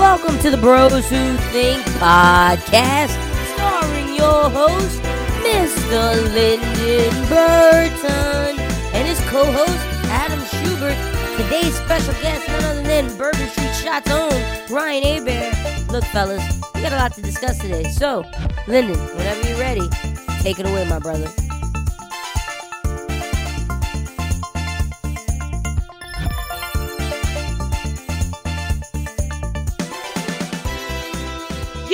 Welcome to the Bros Who Think podcast, starring your host, Mr. Lyndon Burton, and his co-host, Adam Schubert. Today's special guest, none other than Bourbon Street Shots own Ryan Abear. Look, fellas, we got a lot to discuss today. So, Lyndon, whenever you're ready, take it away, my brother.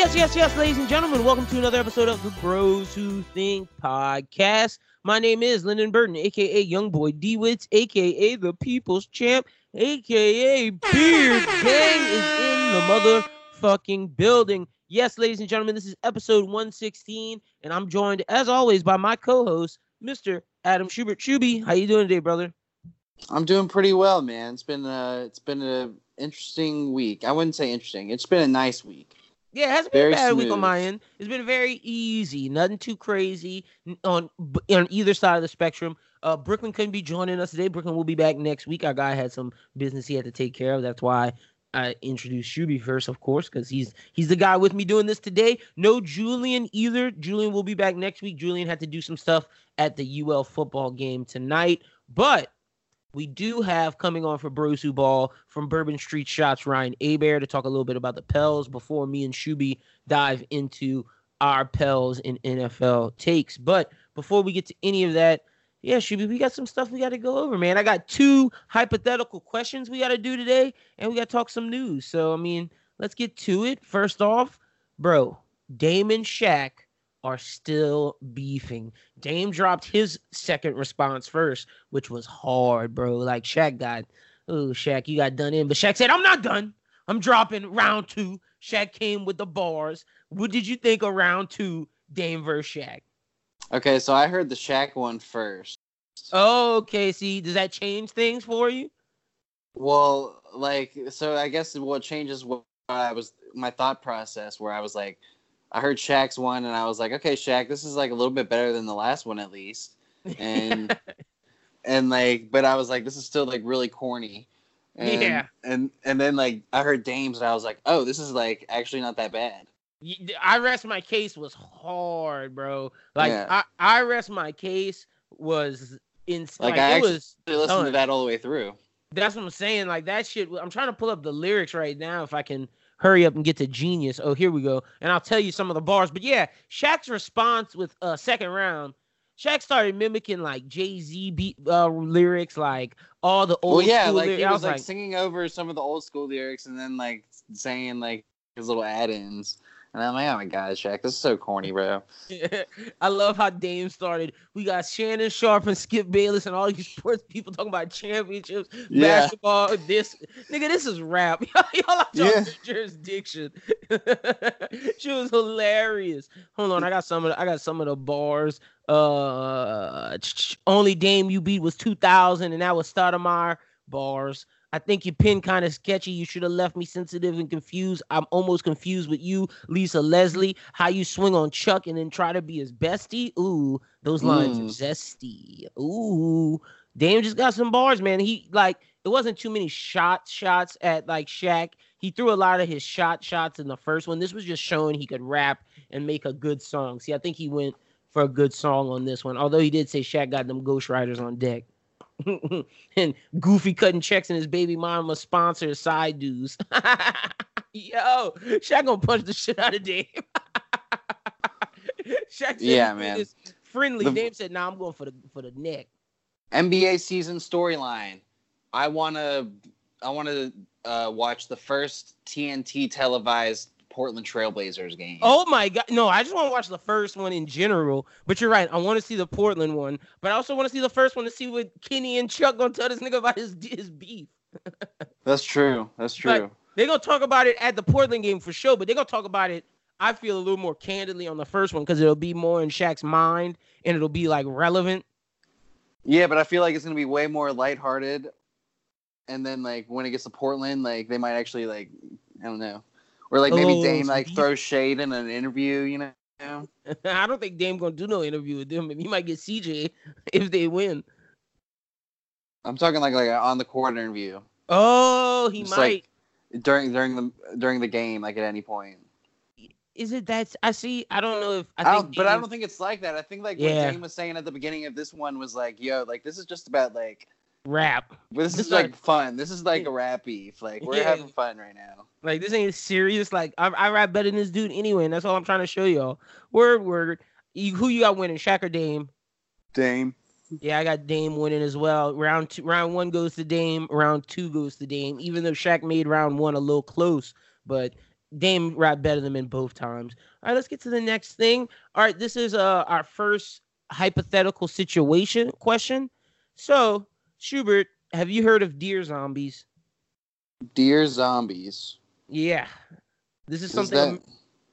Yes, yes, yes, ladies and gentlemen, welcome to another episode of the Bros Who Think podcast. My name is Lyndon Burton, aka Young Boy DeWitts, aka the People's Champ, aka Beard Gang is in the motherfucking building. Yes, ladies and gentlemen, this is episode 116, and I'm joined, as always, by my co-host, Mr. Adam Schubert. Shuby, how you doing today, brother? I'm doing pretty well, man. It's been a it's been a interesting week. I wouldn't say interesting. It's been a nice week. Yeah, it hasn't been a bad week on my end. It's been very easy, nothing too crazy on on either side of the spectrum. Uh, Brooklyn couldn't be joining us today. Brooklyn will be back next week. Our guy had some business he had to take care of. That's why I introduced Shuby first, of course, because he's he's the guy with me doing this today. No Julian either. Julian will be back next week. Julian had to do some stuff at the UL football game tonight, but we do have coming on for Brosu Ball from Bourbon Street Shots Ryan Abear to talk a little bit about the Pels before me and Shuby dive into our Pels and NFL takes. But before we get to any of that, yeah, Shuby, we got some stuff we got to go over, man. I got two hypothetical questions we got to do today, and we got to talk some news. So, I mean, let's get to it. First off, bro, Damon Shaq are still beefing. Dame dropped his second response first, which was hard, bro. Like Shaq got, oh Shaq, you got done in, but Shaq said, "I'm not done. I'm dropping round two. Shaq came with the bars. What did you think of round two, Dame versus Shaq? Okay, so I heard the Shaq one first. Oh, okay. See, does that change things for you? Well, like so I guess what changes what I was my thought process where I was like I heard Shaq's one and I was like, okay, Shaq, this is like a little bit better than the last one at least. And and like but I was like, this is still like really corny. And, Yeah. And and then like I heard Dames and I was like, oh, this is like actually not that bad. I rest my case was hard, bro. Like Yeah. I, I rest my case was in Like, like, I it was listened ton. to that all the way through. That's what I'm saying. Like that shit. I'm trying to pull up the lyrics right now if I can hurry up and get to Genius. Oh, here we go. And I'll tell you some of the bars. But yeah, Shaq's response with uh second round, Shaq started mimicking like Jay Z beat uh, lyrics, like all the old well, yeah, school like lyrics. he was was like, singing over some of the old school lyrics and then like saying like his little add-ins. And I'm like, oh my god, Shaq, this is so corny, bro. I love how Dame started. We got Shannon Sharpe and Skip Bayless and all these sports people talking about championships, Yeah. basketball. This nigga, this is rap. Y'all out your Yeah. jurisdiction. she was hilarious. Hold on, I got some of the, I got some of the bars. Uh, only Dame you beat was 2000, and that was Stoudemire bars. I think your pin kind of sketchy. You should have left me sensitive and confused. I'm almost confused with you, Lisa Leslie. How you swing on Chuck and then try to be his bestie. Ooh, those lines Mm. are zesty. Ooh, Dame just got some bars, man. He like it wasn't too many shot shots at like Shaq. He threw a lot of his shot shots in the first one. This was just showing he could rap and make a good song. See, I think he went for a good song on this one. Although he did say Shaq got them Ghost Riders on deck. and Goofy cutting checks and his baby mama sponsors side dues. Yo, Shaq gonna punch the shit out of Dame. Shaq Yeah, man. is friendly. The- Dame said, "Nah, I'm going for the for the neck." NBA season storyline. I wanna I wanna uh, watch the first TNT televised Portland Trailblazers game. Oh my god, no! I just want to watch the first one in general. But you're right. I want to see the Portland one, but I also want to see the first one to see what Kenny and Chuck gonna tell this nigga about his his beef. That's true. That's true. Like- They're gonna talk about it at the Portland game for sure, but they're gonna talk about it. I feel a little more candidly on the first one because it'll be more in Shaq's mind and it'll be like relevant. yeah, but I feel like it's gonna be way more lighthearted. And then like when it gets to Portland, like they might actually like I don't know. Or like maybe Oh, Dame like throws shade in an interview, you know? I don't think Dame gonna do no interview with them. He might get CJ if they win. I'm talking like like on the court interview. Oh, he Just might. like- during during the during the game, like at any point. Is it that I see? I don't know if I I think, but I don't think it's like that. I think like Yeah. what Dame was saying at the beginning of this one was like, "Yo, like this is just about like rap. this This is like are- fun. This is like a rap beef. Like we're Yeah. having fun right now." Like this ain't serious. Like I, I rap better than this dude anyway, and that's all I'm trying to show y'all. Word, word. You, who you got winning? Shaq or Dame? Dame. Yeah, I got Dame winning as well. Round two, round one goes to Dame. Round two goes to Dame. Even though Shaq made round one a little close, but Dame rap better than him both times. All right, let's get to the next thing. All right, this is uh our first hypothetical situation question. So, Schubert, have you heard of deer zombies? Deer zombies. Yeah, this is Is something. that-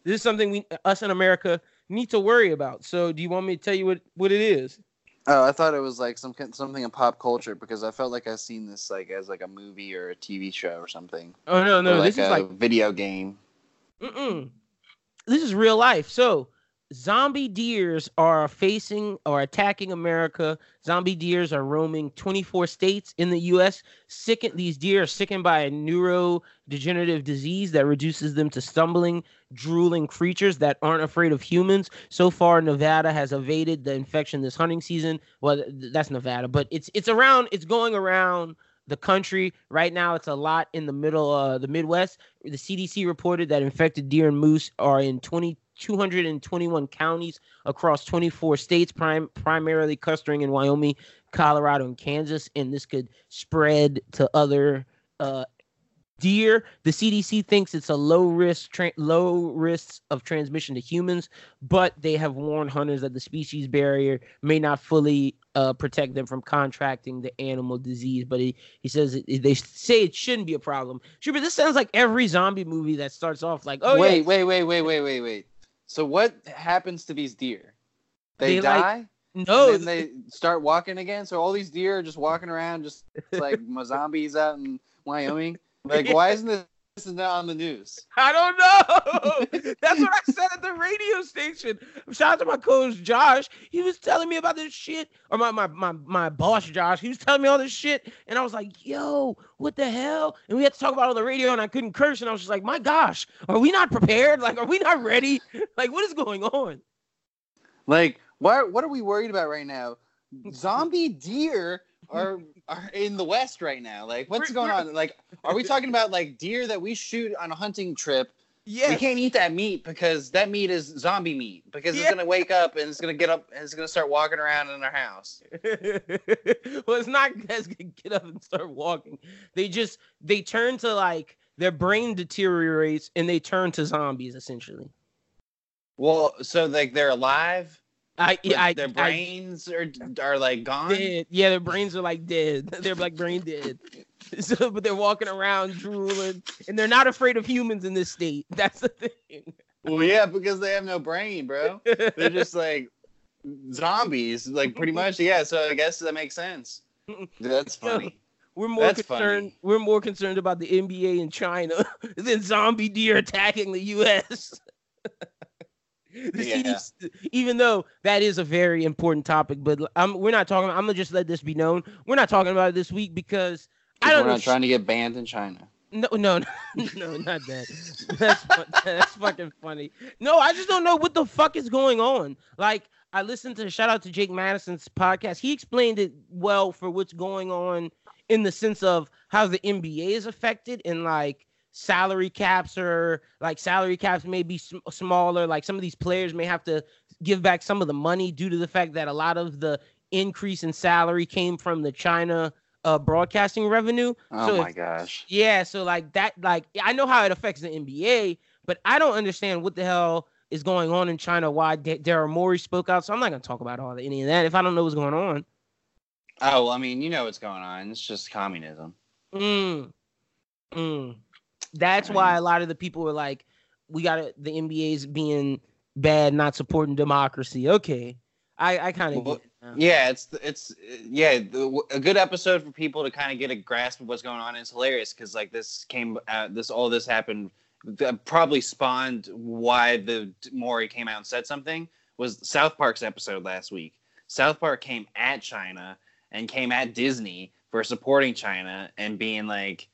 This is something we us in America need to worry about. So, do you want me to tell you what what it is? Oh, I thought it was like some kind- something in pop culture because I felt like I've seen this like as like a movie or a TV show or something. Oh no, no, or, this is a like video game. Mm-mm. This is real life. So, zombie deers are facing or attacking America. Zombie deers are roaming 24 states in the U.S. Sickened, these deer are sickened by a neurodegenerative disease that reduces them to stumbling, drooling creatures that aren't afraid of humans. So far, Nevada has evaded the infection this hunting season. Well, that's Nevada, but it's it's around. It's going around the country right now. It's a lot in the middle, uh, the Midwest the CDC reported that infected deer and moose are in 20, 221 counties across 24 states, prim- primarily clustering in Wyoming, Colorado, and Kansas. And this could spread to other uh, deer. The CDC thinks it's a low risk, tra- low risks of transmission to humans, but they have warned hunters that the species barrier may not fully uh, protect them from contracting the animal disease. But he, he says it, they say it shouldn't be a problem. Sure, but this sounds like every zombie movie that starts off like, oh wait, yeah, wait, wait, wait, wait, wait, wait. So what happens to these deer? They, They, like, die, no, and then they start walking again. So all these deer are just walking around, just like zombies out in Wyoming. Like, why isn't this, this is not on the news? I don't know. That's what I said at the radio station. Shout out to my coach Josh. He was telling me about this shit, or my my my my boss Josh. He was telling me all this shit, and I was like, "Yo, what the hell?" And we had to talk about it on the radio, and I couldn't curse, and I was just like, "My gosh, are we not prepared? Like, are we not ready? Like, what is going on?" Like, why? What are we worried about right now? Zombie deer are are in the West right now. Like, what's We're- going we're- on? Like, are we talking about like deer that we shoot on a hunting trip? Yeah, We can't eat that meat because that meat is zombie meat. Because Yeah. it's gonna wake up and it's gonna get up and it's gonna start walking around in our house. well, it's not guys can get up and start walking. They just they turn to like their brain deteriorates and they turn to zombies essentially. Well, so like they're alive. I yeah, I their I- brains are are like gone. dead. Yeah, their brains are like dead. They're like brain dead. So, but they're walking around drooling, and they're not afraid of humans in this state. That's the thing. Well, yeah, because they have no brain, bro. They're just like zombies, like pretty much. Yeah, so I guess that makes sense. That's funny. We're more That's concerned. funny. We're more concerned about the NBA in China than zombie deer attacking the U.S. The Yeah. CDC even though that is a very important topic, but I'm, we're not talking. I'm gonna just let this be known. We're not talking about it this week because I We're don't know. not trying to get banned in China. No, no, no, no, not that. That's that's fucking funny. No, I just don't know what the fuck is going on. Like, I listened to shout out to Jake Madison's podcast. He explained it well for what's going on in the sense of how the NBA is affected and like salary caps or like salary caps may be sm- smaller. Like some of these players may have to give back some of the money due to the fact that a lot of the increase in salary came from the China uh, broadcasting revenue. Oh So my if- gosh. Yeah, so like that, like I know how it affects the NBA, but I don't understand what the hell is going on in China. Why Da- Daryl Morey spoke out, so I'm not gonna talk about all the, any of that if I don't know what's going on. Oh, well, I mean, you know what's going on. It's just communism. Mm. Mm. That's why a lot of the people were like, "We got the NBA's being bad, not supporting democracy." Okay, I I kind of Well, get it now. Yeah, it's it's yeah, the, a good episode for people to kind of get a grasp of what's going on. It's hilarious because like this came out, this all this happened, that probably spawned why the Morey came out and said something was South Park's episode last week. South Park came at China and came at Disney for supporting China and being like,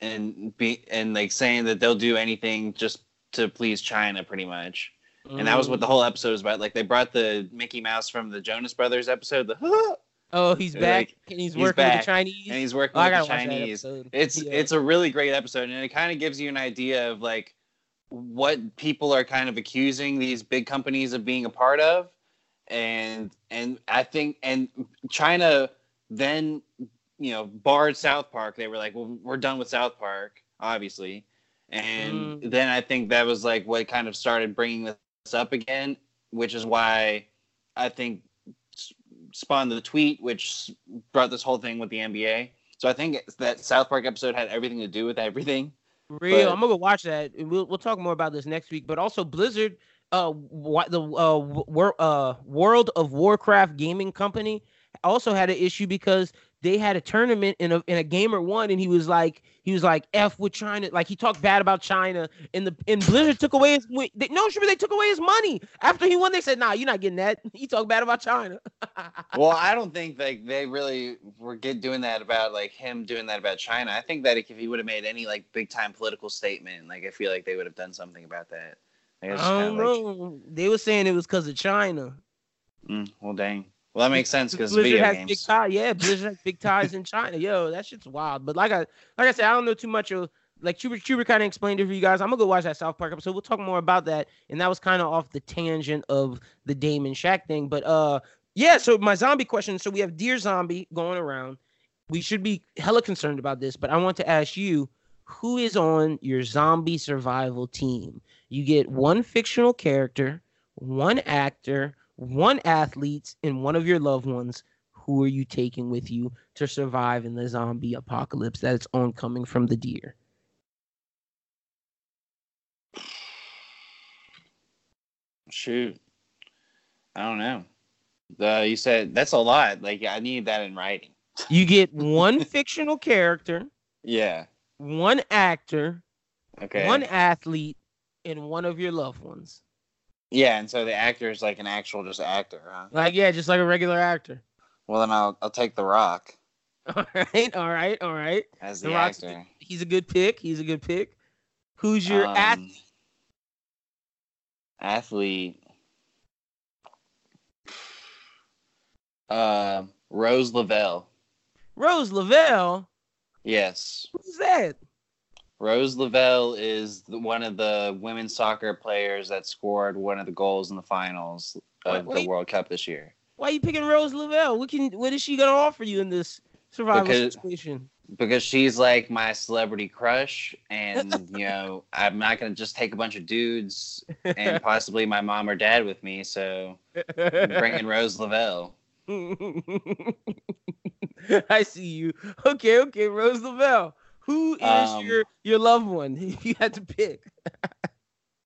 and be and like saying that they'll do anything just to please China, pretty much. And that was what the Mm. whole episode was about. Like they brought the Mickey Mouse from the Jonas Brothers episode, the Oh, he's Like, back and he's, he's working with the Chinese. and he's working Oh, with the Chinese. It's Yeah. it's a really great episode, and it kind of gives you an idea of like what people are kind of accusing these big companies of being a part of, and and I think and China then you know barred South Park. They were like, well, we're done with South Park, obviously, and Mm. then I think that was like what kind of started bringing this up again, which is why I think spawned the tweet, which brought this whole thing with the NBA. So I think that South Park episode had everything to do with everything. Real. But- I'm gonna go watch that. We'll we'll talk more about this next week. But also Blizzard, uh, the uh, wor- uh World of Warcraft gaming company also had an issue because they had a tournament in a in a gamer one, and he was like he was like f with China, like he talked bad about China, and the and Blizzard took away his they, no sure they took away his money after he won. They said, nah, you're not getting that. He talked bad about China. Well, I don't think like they really were get doing that about like him doing that about China. I think that if he would have made any like big time political statement, like I feel like they would have done something about that. I don't kinda like, know. They were saying it was because of China. mm, well, dang. Well, that makes sense because Blizzard has big ties. Yeah, Blizzard has big ties in China. Yo, that shit's wild. But like I like I said, I don't know too much of like Chuber Chuber kind of explained it for you guys. I'm gonna go watch that South Park episode. We'll talk more about that. And that was kind of off the tangent of the Damon Shaq thing. But uh yeah, so my zombie question. So we have Deer Zombie going around. We should be hella concerned about this, but I want to ask you, who is on your zombie survival team? You get one fictional character, one actor, one athlete, and one of your loved ones. Who are you taking with you to survive in the zombie apocalypse that is oncoming from the deer? Shoot, I don't know. The you said that's a lot. Like I need that in writing. You get one fictional character, Yeah. one actor, Okay. one athlete, and one of your loved ones. Yeah, and so the actor is like an actual just actor, huh? Like, yeah, just like a regular actor. Well, then I'll I'll take The Rock All right, all right, all right. as The the Rock's actor. He's a good pick. He's a good pick. Who's your Um, athlete? athlete? Uh, Rose Lavelle. Rose Lavelle. Yes, Who's that? Rose Lavelle is the, one of the women's soccer players that scored one of the goals in the finals of the wait. World Cup this year. Why are you picking Rose Lavelle? What can what is she gonna offer you in this survival Because- situation? Because she's like my celebrity crush, and you know I'm not gonna just take a bunch of dudes and possibly my mom or dad with me. So I'm bringing Rose Lavelle. I see you. Okay, okay, Rose Lavelle. Who is Um, your your loved one? You had to pick.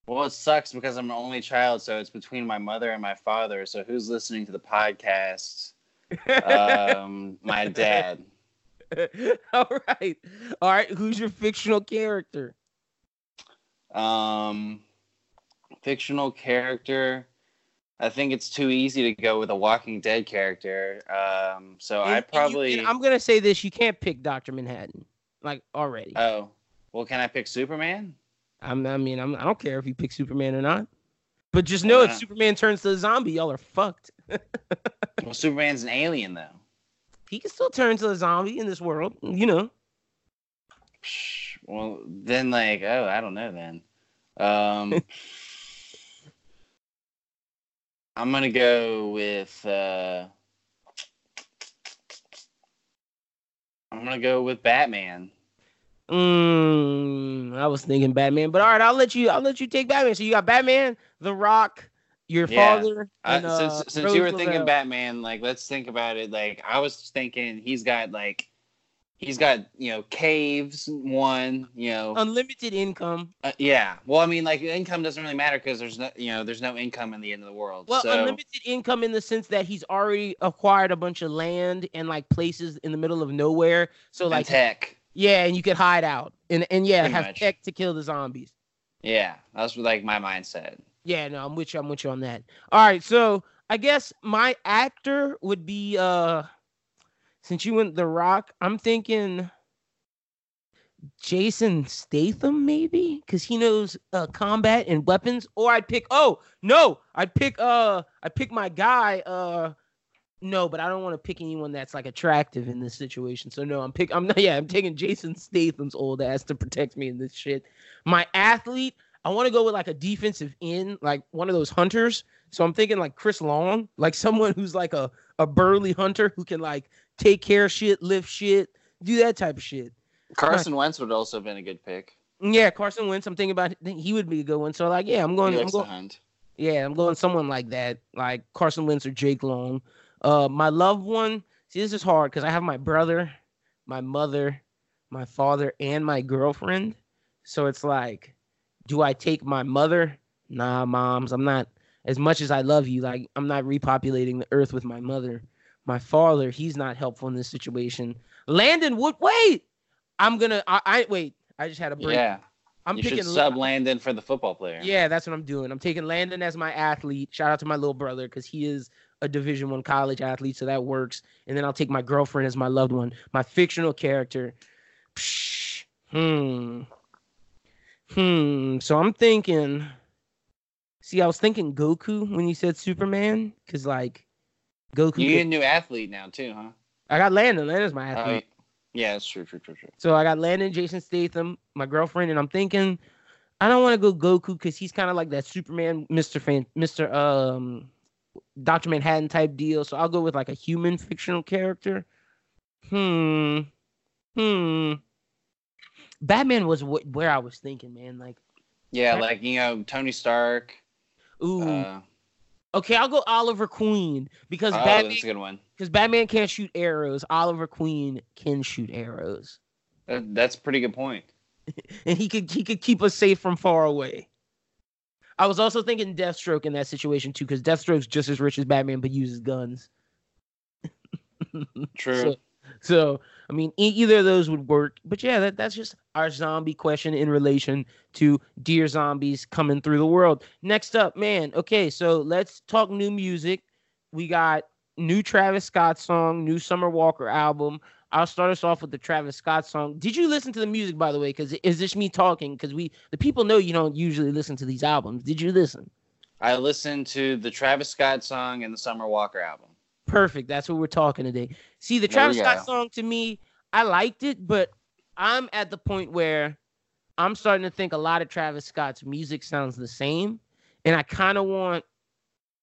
Well, it sucks because I'm an only child, so it's between my mother and my father. So who's listening to the podcast? Um, my dad. All right. All right. Who's your fictional character? Um, fictional character. I think it's too easy to go with a Walking Dead character. Um, so And- I you- probably. and I'm gonna say this: you can't pick Doctor Manhattan, like already. oh, well, can I pick Superman? I'm, I mean, I'm, I don't care if you pick Superman or not, but just know if Superman turns to a zombie, y'all are fucked. Well, Superman's an alien, though. He can still turn to a zombie in this world, you know. Well, then, like, oh, I don't know. Then, um, I'm gonna go with. Uh, I'm gonna go with Batman. Mm, I was thinking Batman, but all right, I'll let you. I'll let you take Batman. So you got Batman, The Rock, your Yeah. father, and, uh, since since Rose you were thinking Batman, like let's think about it. Like I was thinking, he's got like, he's got you know caves one, you know, unlimited income. uh, yeah. Well, I mean, like income doesn't really matter because there's no you know there's no income in the end of the world. Well, so unlimited income in the sense that he's already acquired a bunch of land and like places in the middle of nowhere. So and like, tech, yeah, and you could hide out and and yeah, Pretty have much. tech to kill the zombies. yeah, that's like my mindset. Yeah, no, I'm with you. I'm with you on that. All right, so I guess my actor would be uh since you went The Rock, I'm thinking Jason Statham, maybe, because he knows uh, combat and weapons. Or I'd pick. Oh no, I'd pick. Uh, I'd pick my guy. Uh, no, but I don't want to pick anyone that's like attractive in this situation. So no, I'm pick. I'm not. Yeah, I'm taking Jason Statham's old ass to protect me in this shit. My athlete. I want to go with like a defensive end, like one of those hunters. So I'm thinking like Chris Long, like someone who's like a a burly hunter who can like take care of shit, lift shit, do that type of shit. Carson Wentz would also have been a good pick. Yeah, Carson Wentz. I'm thinking about he would be a good one. So like, yeah, I'm going. I'm going. hunt. Yeah, I'm going someone like that, like Carson Wentz or Jake Long. Uh, my loved one. See, this is hard because I have my brother, my mother, my father, and my girlfriend. So it's like, do I take my mother? Nah, moms. I'm not. As much as I love you, like I'm not repopulating the earth with my mother. My father, he's not helpful in this situation. Landon Wood. Wait, I'm gonna. I, I wait. I just had a break. Yeah, I'm you picking. sub Landon for the football player. Yeah, that's what I'm doing. I'm taking Landon as my athlete. Shout out to my little brother because he is a Division One college athlete, so that works. And then I'll take my girlfriend as my loved one, my fictional character. Psh, hmm. Hmm. So I'm thinking. See, I was thinking Goku when you said Superman, because like Goku. You get a new athlete now too, huh? I got Landon. Landon's my athlete. yeah, that's true, true, true, true. So I got Landon, Jason Statham, my girlfriend, and I'm thinking I don't want to go Goku because he's kind of like that Superman, Mister Fan, Mister um, Doctor Manhattan type deal. So I'll go with like a human fictional character. Hmm, hmm. Batman was wh- where I was thinking, man. Like, Yeah, That- like you know Tony Stark. ooh, Uh, okay, I'll go Oliver Queen because oh, Batman that's a good one. because Batman can't shoot arrows. Oliver Queen can shoot arrows. That, that's a pretty good point. and he could he could keep us safe from far away. I was also thinking Deathstroke in that situation too, because Deathstroke's just as rich as Batman, but uses guns. True. So, so I mean, either of those would work. But yeah, that, that's just our zombie question in relation to deer zombies coming through the world. Next up, man. Okay, so let's talk new music. We got new Travis Scott song, new Summer Walker album. I'll start us off with the Travis Scott song. Did you listen to the music, by the way? Because is this me talking? Because we, the people know you don't usually listen to these albums. Did you listen? I listened to the Travis Scott song and the Summer Walker album. Perfect. That's what we're talking today. See, the Travis Scott go. song to me, I liked it, but I'm at the point where I'm starting to think a lot of Travis Scott's music sounds the same, and I kind of want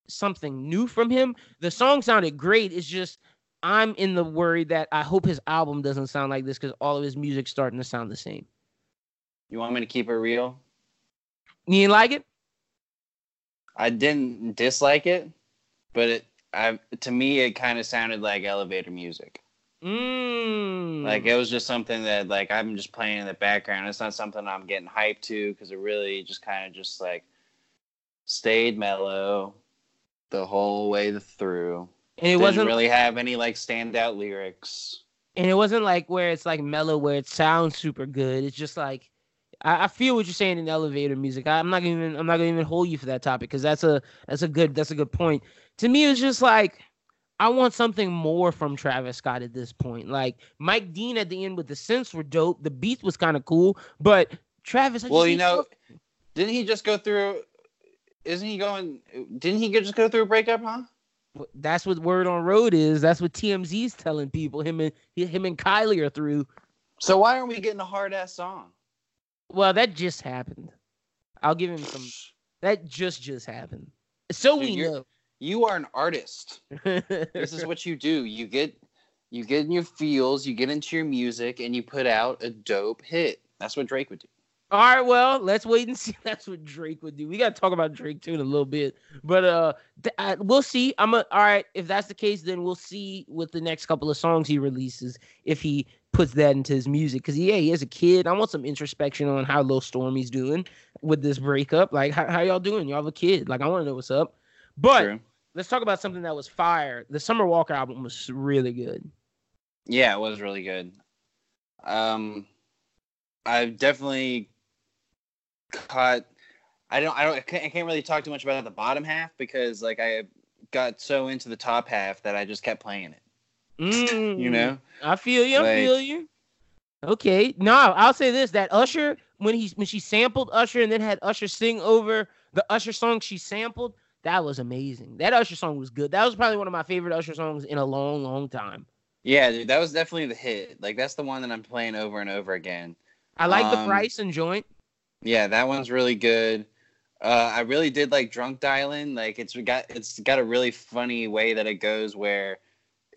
something new from him. The song sounded great. It's just I'm in the worry that I hope his album doesn't sound like this because all of his music's starting to sound the same. You want me to keep it real? You didn't like it? I didn't dislike it, but it I to me it kind of sounded like elevator music. Mm. Like it was just something that like I'm just playing in the background. It's not something I'm getting hyped to because it really just kind of just like stayed mellow the whole way through. and it Didn't wasn't really have any like standout lyrics. and it wasn't like where it's like mellow where it sounds super good it's just like I, I feel what you're saying in elevator music I, i'm not gonna even i'm not gonna even hold you for that topic because that's a that's a good that's a good point to me it's just like i want something more from travis scott at this point like mike dean at the end with the synths were dope the beat was kind of cool but travis I just Well, you know, didn't he just go through? Isn't he going? Didn't he just go through a breakup? Huh? that's what word on road is that's what tmz's telling people him and him and kylie are through So why aren't we getting a hard ass song? well that just happened i'll give him some That just just happened. So Dude, we know. You are an artist. This is what you do. You get you get in your feels, you get into your music, and you put out a dope hit. That's what Drake would do. All right, well, let's wait and see. That's what Drake would do. We got to talk about Drake too in a little bit, but uh, th- I, we'll see. I'm a, all right. If that's the case, then we'll see with the next couple of songs he releases if he puts that into his music. Because yeah, he is a kid. I want some introspection on how Lil Stormi's doing with this breakup. Like, how, how y'all doing? Y'all have a kid. Like, I want to know what's up. But True. Let's talk about something that was fire. The Summer Walker album was really good. Yeah, it was really good. Um, I've definitely caught. I don't. I don't. I can't, I can't really talk too much about the bottom half because like I got so into the top half that I just kept playing it. Mm, You know. I feel you. I Like- feel you. Okay, no, I'll say this: that Usher when he when she sampled Usher and then had Usher sing over the Usher song she sampled, that was amazing. That Usher song was good. That was probably one of my favorite Usher songs in a long, long time. Yeah, dude, that was definitely the hit. Like that's the one that I'm playing over and over again. I like Um, the Bryson joint. Yeah, that one's really good. Uh, I really did like drunk dialing. Like it's got it's got a really funny way that it goes where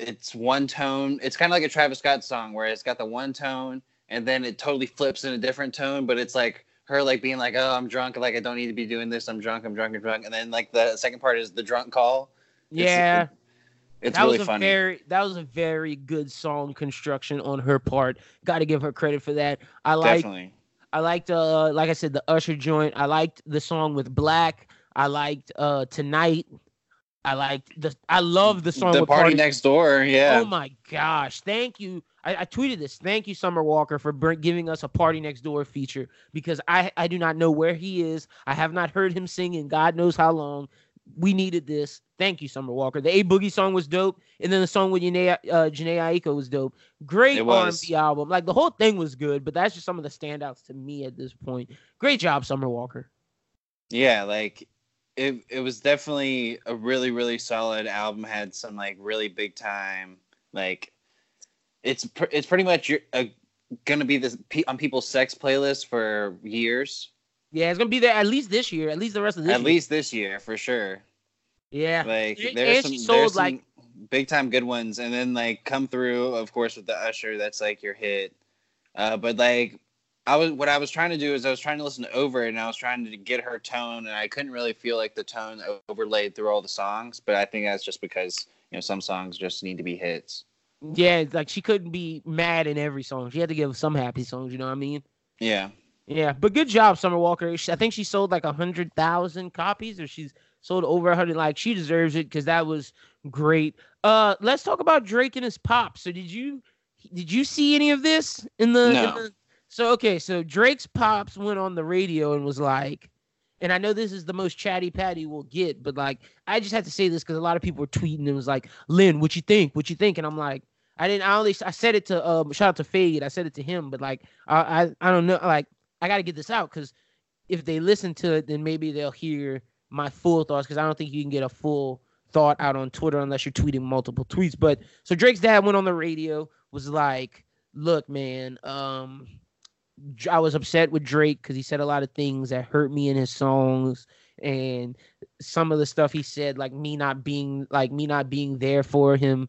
it's one tone. It's kind of like a Travis Scott song where it's got the one tone and then it totally flips in a different tone, but it's like her like being like, "Oh, I'm drunk. Like I don't need to be doing this. I'm drunk. I'm drunk. I'm drunk." And then like the second part is the drunk call. Yeah, It's that really was a funny. very that was a very good song construction on her part. Got to give her credit for that. I like Definitely. I liked uh like I said the Usher joint. I liked the song with Black. I liked uh Tonight. I liked the I love the song The with party, next door. Yeah. Oh my gosh! Thank you. I, I tweeted this. Thank you, Summer Walker, for giving us a Party Next Door feature because I I do not know where he is. I have not heard him sing in God knows how long. We needed this. Thank you, Summer Walker. The A Boogie song was dope, and then the song with Jhené, uh, Jhené Aiko was dope. Great R&B album. Like the whole thing was good, but that's just some of the standouts to me at this point. Great job, Summer Walker. Yeah, like it it was definitely a really really solid album. Had some like really big time like it's pr- it's pretty much uh, gonna be this pe- on people's sex playlist for years. Yeah, it's gonna be there at least this year, at least the rest of this At year. least this year for sure. yeah. Like there's some she there's sold, some like- big time good ones, and then like come through of course with the Usher. That's like your hit. Uh, but like I was what I was trying to do is I was trying to listen to over it and I was trying to get her tone and I couldn't really feel like the tone overlaid through all the songs. But I think that's just because you know some songs just need to be hits. Yeah, like she couldn't be mad in every song. She had to give some happy songs. You know what I mean? Yeah. Yeah, but good job, Summer Walker. I think she sold like a hundred thousand copies, or she's sold over a hundred. Like she deserves it because that was great. Uh, let's talk about Drake and his pop. So did you did you see any of this in the? in the- so okay, so Drake's pops went on the radio and was like, and I know this is the most chatty patty we'll get, but like I just had to say this because a lot of people were tweeting and was like, Lynn, what you think? What you think? And I'm like, I didn't. I only I said it to um shout out to Fade. I said it to him, but like I I, I don't know. Like I got to get this out because if they listen to it, then maybe they'll hear my full thoughts. Because I don't think you can get a full thought out on Twitter unless you're tweeting multiple tweets. But so Drake's dad went on the radio, was like, "Look, man, um, I was upset with Drake because he said a lot of things that hurt me in his songs." And some of the stuff he said, like me not being like me not being there for him,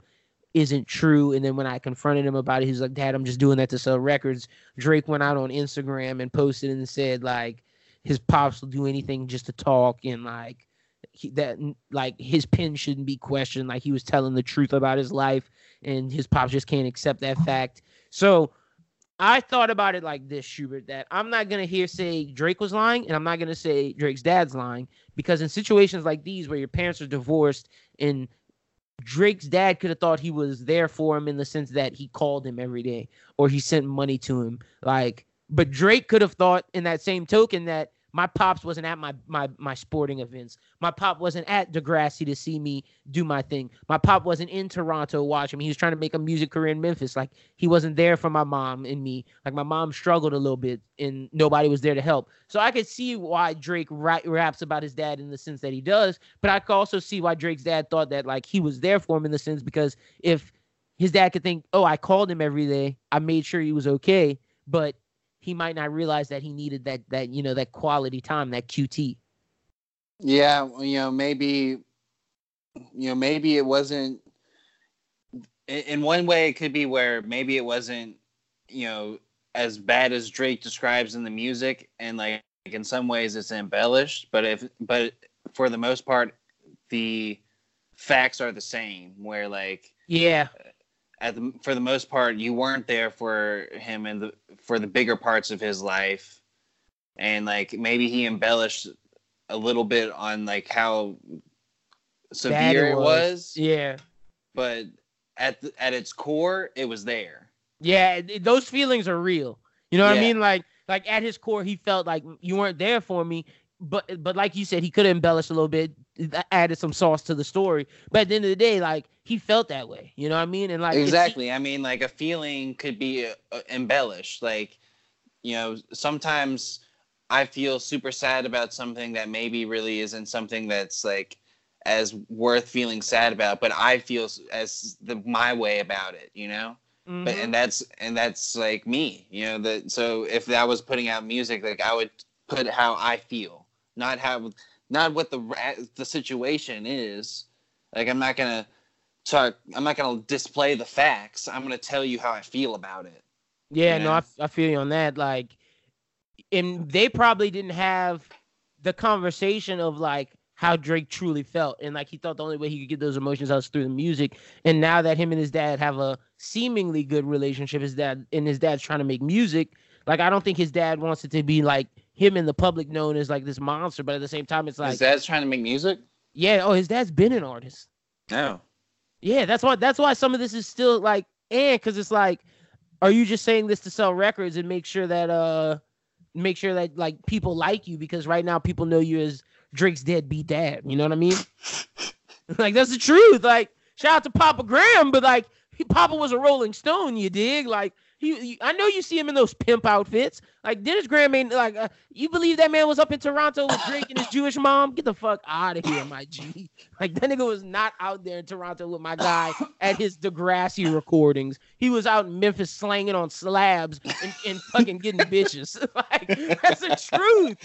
isn't true. And then when I confronted him about it, he's like, Dad, I'm just doing that to sell records. Drake went out on Instagram and posted and said like his pops will do anything just to talk and like he, that like his pen shouldn't be questioned. Like he was telling the truth about his life and his pops just can't accept that fact. So I thought about it like this, Schubert, that I'm not gonna hear say Drake was lying, and I'm not gonna say Drake's dad's lying, because in situations like these where your parents are divorced and Drake's dad could have thought he was there for him in the sense that he called him every day or he sent money to him. Like, but Drake could have thought in that same token that my pops wasn't at my my my sporting events. My pop wasn't at Degrassi to see me do my thing. My pop wasn't in Toronto watching me. He was trying to make a music career in Memphis. Like he wasn't there for my mom and me. Like my mom struggled a little bit and nobody was there to help. So I could see why Drake ra- raps about his dad in the sense that he does, but I could also see why Drake's dad thought that like he was there for him in the sense because if his dad could think, "Oh, I called him every day. I made sure he was okay," but he might not realize that he needed that that you know that quality time, that QT. Yeah, you know, maybe you know, maybe it wasn't in, in one way it could be where maybe it wasn't, you know, as bad as Drake describes in the music and like in some ways it's embellished, but if but for the most part the facts are the same where like Yeah, at the, for the most part you weren't there for him and the for the bigger parts of his life and like maybe he embellished a little bit on like how severe it was, Yeah, but at the, at its core it was there yeah. it- those feelings are real. You know what I mean? Like like at his core, he felt like you weren't there for me. But but like you said, he could have embellished a little bit, added some sauce to the story. But at the end of the day, like he felt that way. You know what I mean? And like exactly. I mean, like a feeling could be uh, embellished. Like you know, sometimes I feel super sad about something that maybe really isn't something that's like as worth feeling sad about, but I feel as the my way about it. You know. Mm-hmm. But and that's and that's like me, you know. That so if I was putting out music, like I would put how I feel, not have not what the the situation is. Like I'm not gonna talk. I'm not gonna display the facts. I'm gonna tell you how I feel about it. Yeah, you know? no, I, I feel you on that. Like, and they probably didn't have the conversation of like how Drake truly felt. And like he thought the only way he could get those emotions out was through the music. And now that him and his dad have a seemingly good relationship, his dad and his dad's trying to make music. Like I don't think his dad wants it to be like him in the public known as like this monster, but at the same time it's like his dad's trying to make music? Yeah, oh his dad's been an artist. No. Yeah, that's why that's why some of this is still like and because it's like, are you just saying this to sell records and make sure that uh make sure that like people like you because right now people know you as Drake's deadbeat dad. You know what I mean? like that's the truth. Like shout out to Papa Graham, but like he, Papa was a Rolling Stone. You dig? Like he, he, I know you see him in those pimp outfits. Like Dennis Graham ain't like uh, you believe that man was up in Toronto with Drake and his Jewish mom? Get the fuck out of here, my G. Like that nigga was not out there in Toronto with my guy at his Degrassi recordings. He was out in Memphis slanging on slabs and, and fucking getting bitches. like that's the truth.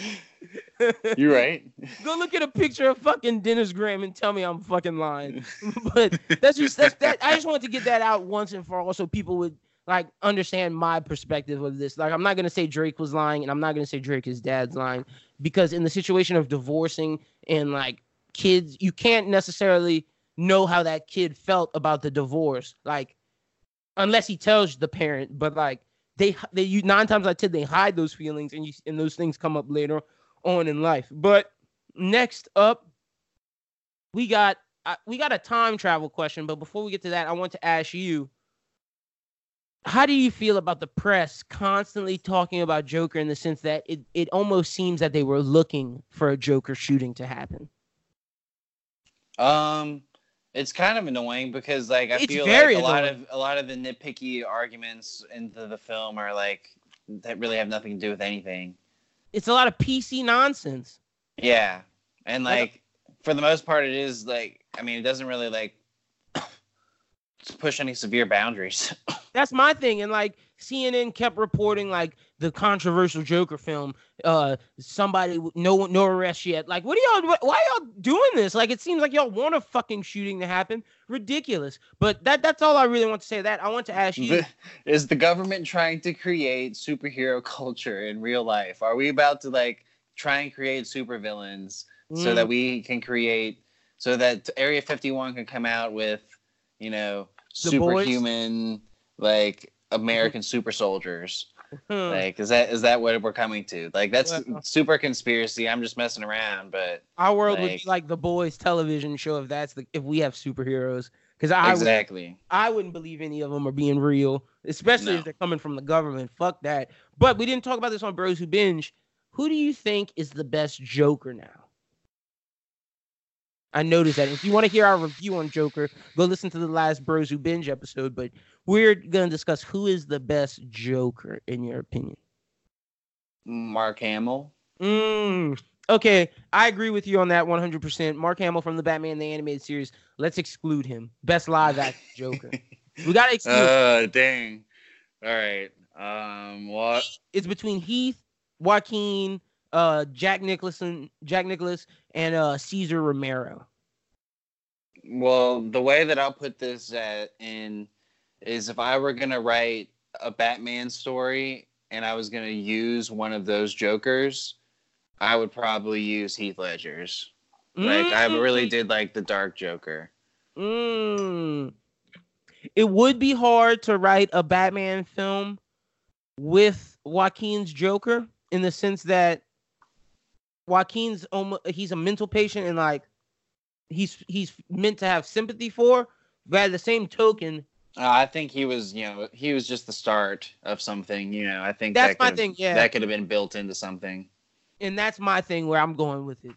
You're right. Go look at a picture of fucking Dennis Graham and tell me I'm fucking lying. but that's just that's that. I just wanted to get that out once and for all, so people would like understand my perspective of this. Like I'm not gonna say Drake was lying, and I'm not gonna say Drake his dad's lying, because in the situation of divorcing and like kids, you can't necessarily know how that kid felt about the divorce, like unless he tells the parent. But like they they you nine times out of ten they hide those feelings, and you and those things come up later on in life. But next up, we got uh, we got a time travel question. But before we get to that, I want to ask you how do you feel about the press constantly talking about Joker in the sense that it, it almost seems that they were looking for a Joker shooting to happen? Um, it's kind of annoying because like I it's feel like a annoying. lot of a lot of the nitpicky arguments into the film are like that really have nothing to do with anything. It's a lot of PC nonsense. Yeah, and like for the most part, it is like I mean, it doesn't really like push any severe boundaries. That's my thing. And like CNN kept reporting like the controversial Joker film. Uh, somebody no no arrest yet. Like, what are y'all? Why y'all doing this? Like, it seems like y'all want a fucking shooting to happen. Ridiculous. But that that's all I really want to say. That I want to ask you: Is the government trying to create superhero culture in real life? Are we about to like try and create supervillains mm. so that we can create so that Area 51 can come out with you know superhuman like American super soldiers. Hmm. like is that is that what we're coming to? Like that's well, super conspiracy. I'm just messing around, but our world like, would be like the boys television show if that's the if we have superheroes. Because I exactly, would, I wouldn't believe any of them are being real, especially no. if they're coming from the government. Fuck that. But we didn't talk about this on Bros Who Binge. Who do you think is the best Joker now? I noticed that. If you want to hear our review on Joker, go listen to the last Bros Who Binge episode. But we're going to discuss who is the best Joker in your opinion. Mark Hamill. Mm, okay, I agree with you on that 100%. Mark Hamill from the Batman the animated series. Let's exclude him. Best live action Joker. we got to exclude. Uh, dang. All right. Um, what? It's between Heath, Joaquin, uh, Jack Nicholson, Jack Nicholas, and uh, Cesar Romero. Well, the way that I'll put this at, in is if I were gonna write a Batman story and I was gonna use one of those Jokers, I would probably use Heath Ledger's. Like mm. I really did like the Dark Joker. Mm. It would be hard to write a Batman film with Joaquin's Joker in the sense that Joaquin's almost he's a mental patient and like he's he's meant to have sympathy for, but at the same token, uh, I think he was, you know, he was just the start of something. You know, I think that's that my thing. Yeah, that could have been built into something. and that's my thing where I'm going with it.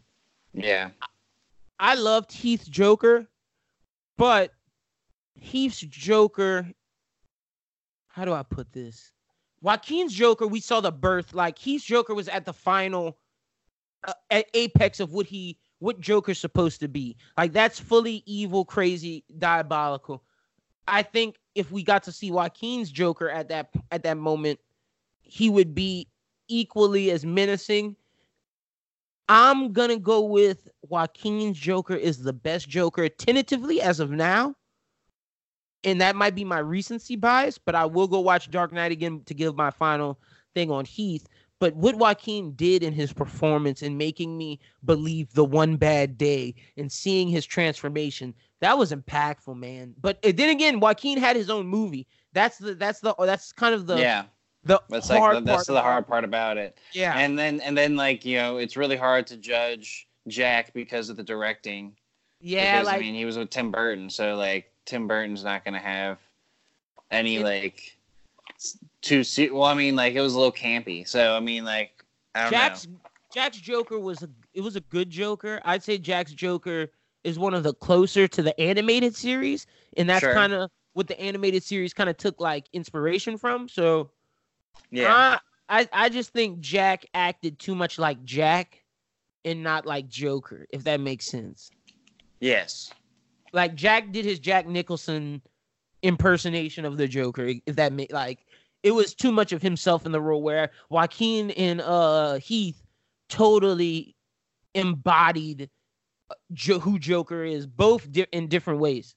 Yeah. I loved Heath's Joker, but Heath's Joker. How do I put this? Joaquin's Joker, we saw the birth. Like Heath's Joker was at the final, uh, at apex of what he, what Joker's supposed to be. Like that's fully evil, crazy, diabolical. I think if we got to see Joaquin's Joker at that at that moment, he would be equally as menacing. I'm gonna go with Joaquin's Joker is the best Joker tentatively as of now. And that might be my recency bias, but I will go watch Dark Knight again to give my final thing on Heath. But what Joaquin did in his performance and making me believe the one bad day and seeing his transformation, that was impactful, man. But uh, then again, Joaquin had his own movie. That's the that's the that's kind of the yeah. the That's hard like that's part the hard part about it. Yeah, And then and then like you know it's really hard to judge Jack because of the directing. yeah, because, like I mean he was with Tim Burton, so like Tim Burton's not gonna have any It- like too se- well. I mean like it was a little campy, so I mean like I don't Jack's know. Jack's Joker was a it was a good Joker. I'd say Jack's Joker is one of the closer to the animated series, and that's Sure. kind of what the animated series kind of took like inspiration from. So Yeah, I, I I just think Jack acted too much like Jack and not like Joker, if that makes sense. yes, Like Jack did his Jack Nicholson impersonation of the Joker, if that make like it was too much of himself in the role where Joaquin and uh Heath totally embodied uh, jo- who Joker is, both di- in different ways.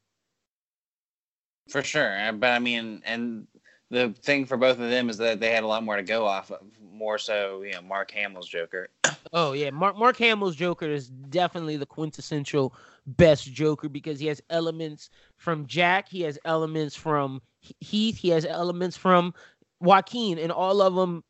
for sure. Uh, But I mean, and the thing for both of them is that they had a lot more to go off of. More so, you know, Mark Hamill's Joker. Oh yeah, Mark Mark Hamill's Joker is definitely the quintessential best Joker because he has elements from Jack, he has elements from Heath, he has elements from Joaquin, and all of them,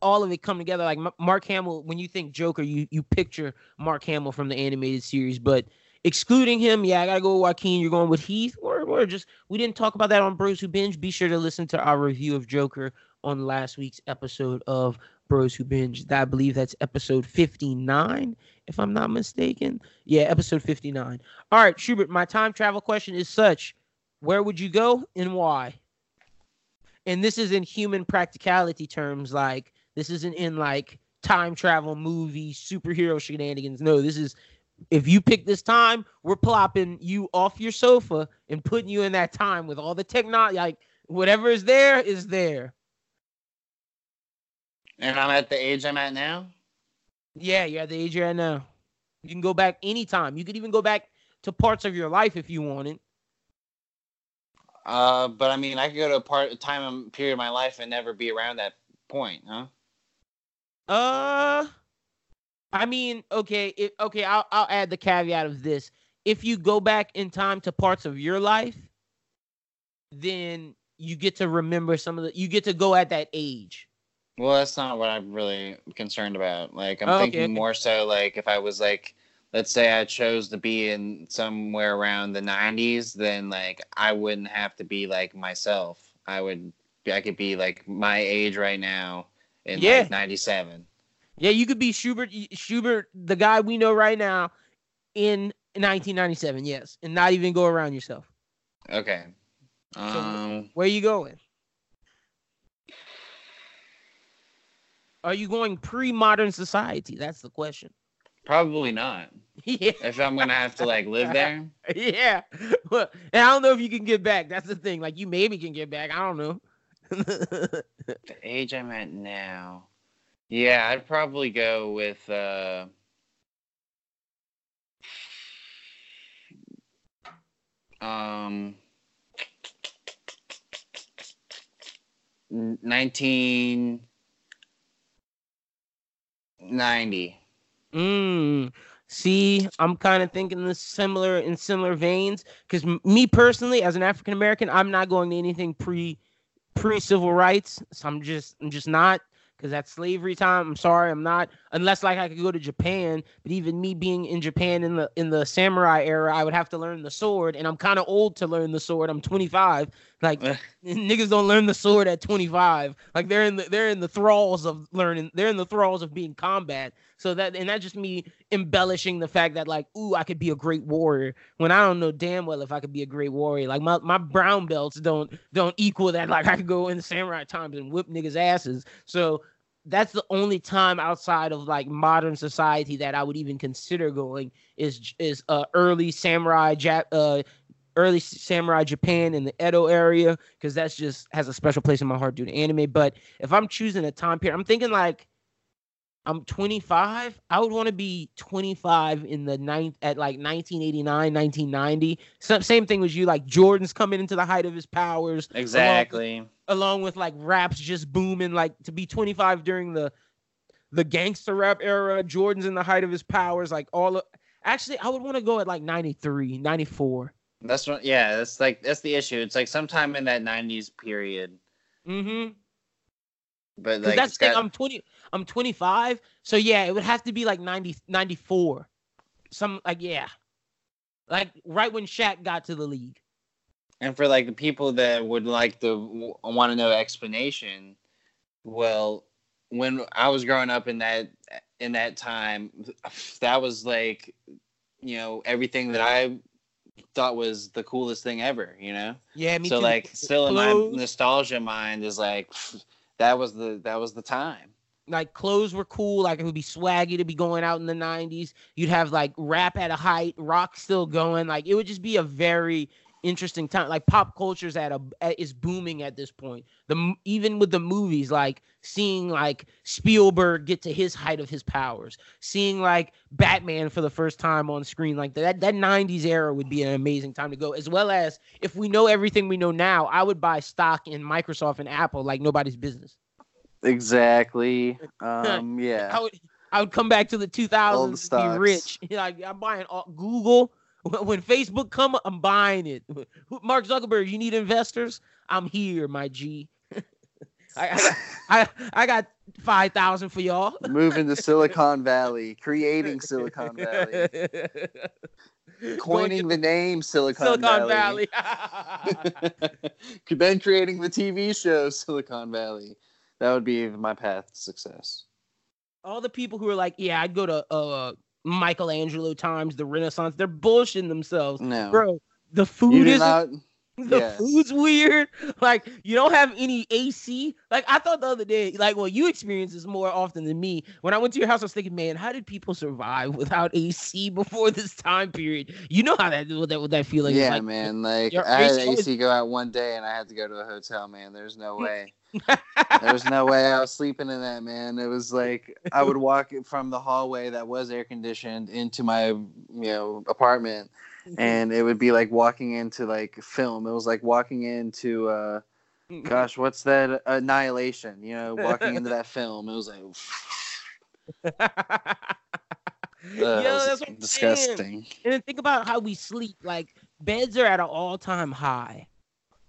all of it come together. Like Mark Hamill, when you think Joker, you you picture Mark Hamill from the animated series, but excluding him, yeah, I gotta go with Joaquin. You're going with Heath, or or just we didn't talk about that on Bros Who Binge. Be sure to listen to our review of Joker on last week's episode of Bros Who Binge. I believe that's episode 59, if I'm not mistaken. Yeah, episode 59. All right, Schubert, my time travel question is such where would you go and why? And this is in human practicality terms, like this isn't in like time travel movie superhero shenanigans. No, this is if you pick this time, we're plopping you off your sofa and putting you in that time with all the technology, like whatever is there is there. And I'm at the age I'm at now. Yeah, you're at the age you're at now. You can go back anytime. You could even go back to parts of your life if you wanted. Uh, but I mean, I could go to a part, a time, period of my life and never be around that point, huh? Uh, I mean, okay, it, okay. I'll I'll add the caveat of this: if you go back in time to parts of your life, then you get to remember some of the. You get to go at that age. Well, that's not what I'm really concerned about. Like, I'm Oh, thinking okay. more so like if I was like, let's say I chose to be in somewhere around the 90s, then like I wouldn't have to be like myself. I would, I could be like my age right now in Yeah. like 97. Yeah, you could be Schubert, Schubert, the guy we know right now, in 1997. Yes, and not even go around yourself. Okay. Um, Where you going? Are you going pre-modern society? That's the question. probably not. yeah, If I'm gonna have to like live there, yeah. Well, and I don't know if you can get back. That's the thing. Like you maybe can get back. I don't know. the age I'm at now, yeah, I'd probably go with. uh Um, nineteen ninety. Mm. See, I'm kind of thinking this similar in similar veins because me personally, as an African American, I'm not going to anything pre pre civil rights. So I'm just I'm just not because that's slavery time. I'm sorry, I'm not unless like I could go to Japan. But even me being in Japan in the in the samurai era, I would have to learn the sword, and I'm kind of old to learn the sword. I'm 25, Like eh. niggas don't learn the sword at 25. Like they're in the they're in the thralls of learning. They're in the thralls of being combat. So that and that's just me embellishing the fact that like, ooh, I could be a great warrior when I don't know damn well if I could be a great warrior. Like my, my brown belts don't don't equal that. Like I could go in the samurai times and whip niggas asses. So that's the only time outside of like modern society that I would even consider going is is uh early samurai Jap uh early samurai Japan in the Edo area because that's just has a special place in my heart due to anime. But if I'm choosing a time period, I'm thinking like I'm 25. I would want to be 25 in the ninth at like 1989, 1990. So, same thing with you. Like Jordan's coming into the height of his powers. Exactly. Along, along with like raps just booming. Like to be 25 during the the gangster rap era. Jordan's in the height of his powers. Like all of, actually, I would want to go at like 93, 94. That's what. Yeah, that's like that's the issue. It's like sometime in that '90s period. Mm-hmm. But like, that's the thing, I'm 20. I'm 25. So yeah, it would have to be like 90, 94. Some like yeah, like right when Shaq got to the league. And for like the people that would like to want to know explanation, well, when I was growing up in that in that time, that was like, you know, everything that I thought was the coolest thing ever. You know, Yeah, me so too. like still in my nostalgia mind is like that was the that was the time. Like clothes were cool. Like it would be swaggy to be going out in the 90s. You'd have like rap at a height, rock still going. Like it would just be a very interesting time. Like pop culture's at a is booming at this point. The even with the movies, like seeing like Spielberg get to his height of his powers, seeing like Batman for the first time on screen, like that that 90s era would be an amazing time to go. As well as if we know everything we know now, I would buy stock in Microsoft and Apple like nobody's business. Exactly. Um. I Yeah. would I would come back to the 2000s and be rich. Like I'm buying all, Google. When Facebook come, I'm buying it. Mark Zuckerberg, you need investors? I'm here, my G. I, I, I, I got five thousand for y'all. Moving to Silicon Valley, creating Silicon Valley, coining the name Silicon, Silicon Valley. Valley. then creating the TV show Silicon Valley. That would be my path to success. all the people who are like, yeah, I'd go to uh Michelangelo times, the Renaissance. They're bullshitting themselves, No, bro. The food is not. the Yes. food's weird. Like you don't have any AC. Like I thought the other day, like well, you experience this more often than me. When I went to your house, I was thinking, man, how did people survive without AC before this time period? You know how that what that what that feeling is yeah, like. man. Like I had AC go out one day, and I had to go to a hotel. Man, there's no way. There's no way I was sleeping in that, man. It was like I would walk from the hallway that was air conditioned into my, you know, apartment, and it would be like walking into like film. It was like walking into, uh, gosh, what's that? Annihilation. You know, walking into that film. It was like, Yo, ugh, was that's disgusting. And then think about how we sleep. Like beds are at an all time high.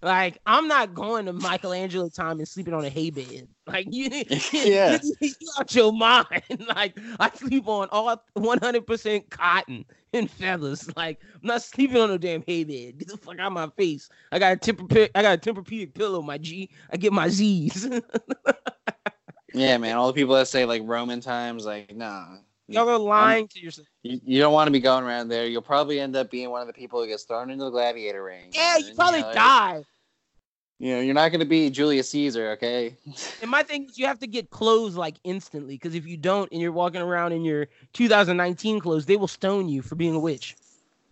Like I'm not going to Michelangelo time and sleeping on a hay bed. Like you, Yeah. you out your mind. Like I sleep on all 100% cotton and feathers. Like I'm not sleeping on no damn hay bed. Get the fuck out of my face. I got a temper. I got a Tempur-Pedic pillow. My G. I get my Z's. Yeah, man. All the people that say like Roman times, like, nah. Y'all are lying to yourself. You, you don't want to be going around there. You'll probably end up being one of the people who gets thrown into the gladiator ring. Yeah, you probably know, die. You know, you're not going to be Julius Caesar, okay? And my thing is, you have to get clothes like instantly because if you don't, and you're walking around in your 2019 clothes, they will stone you for being a witch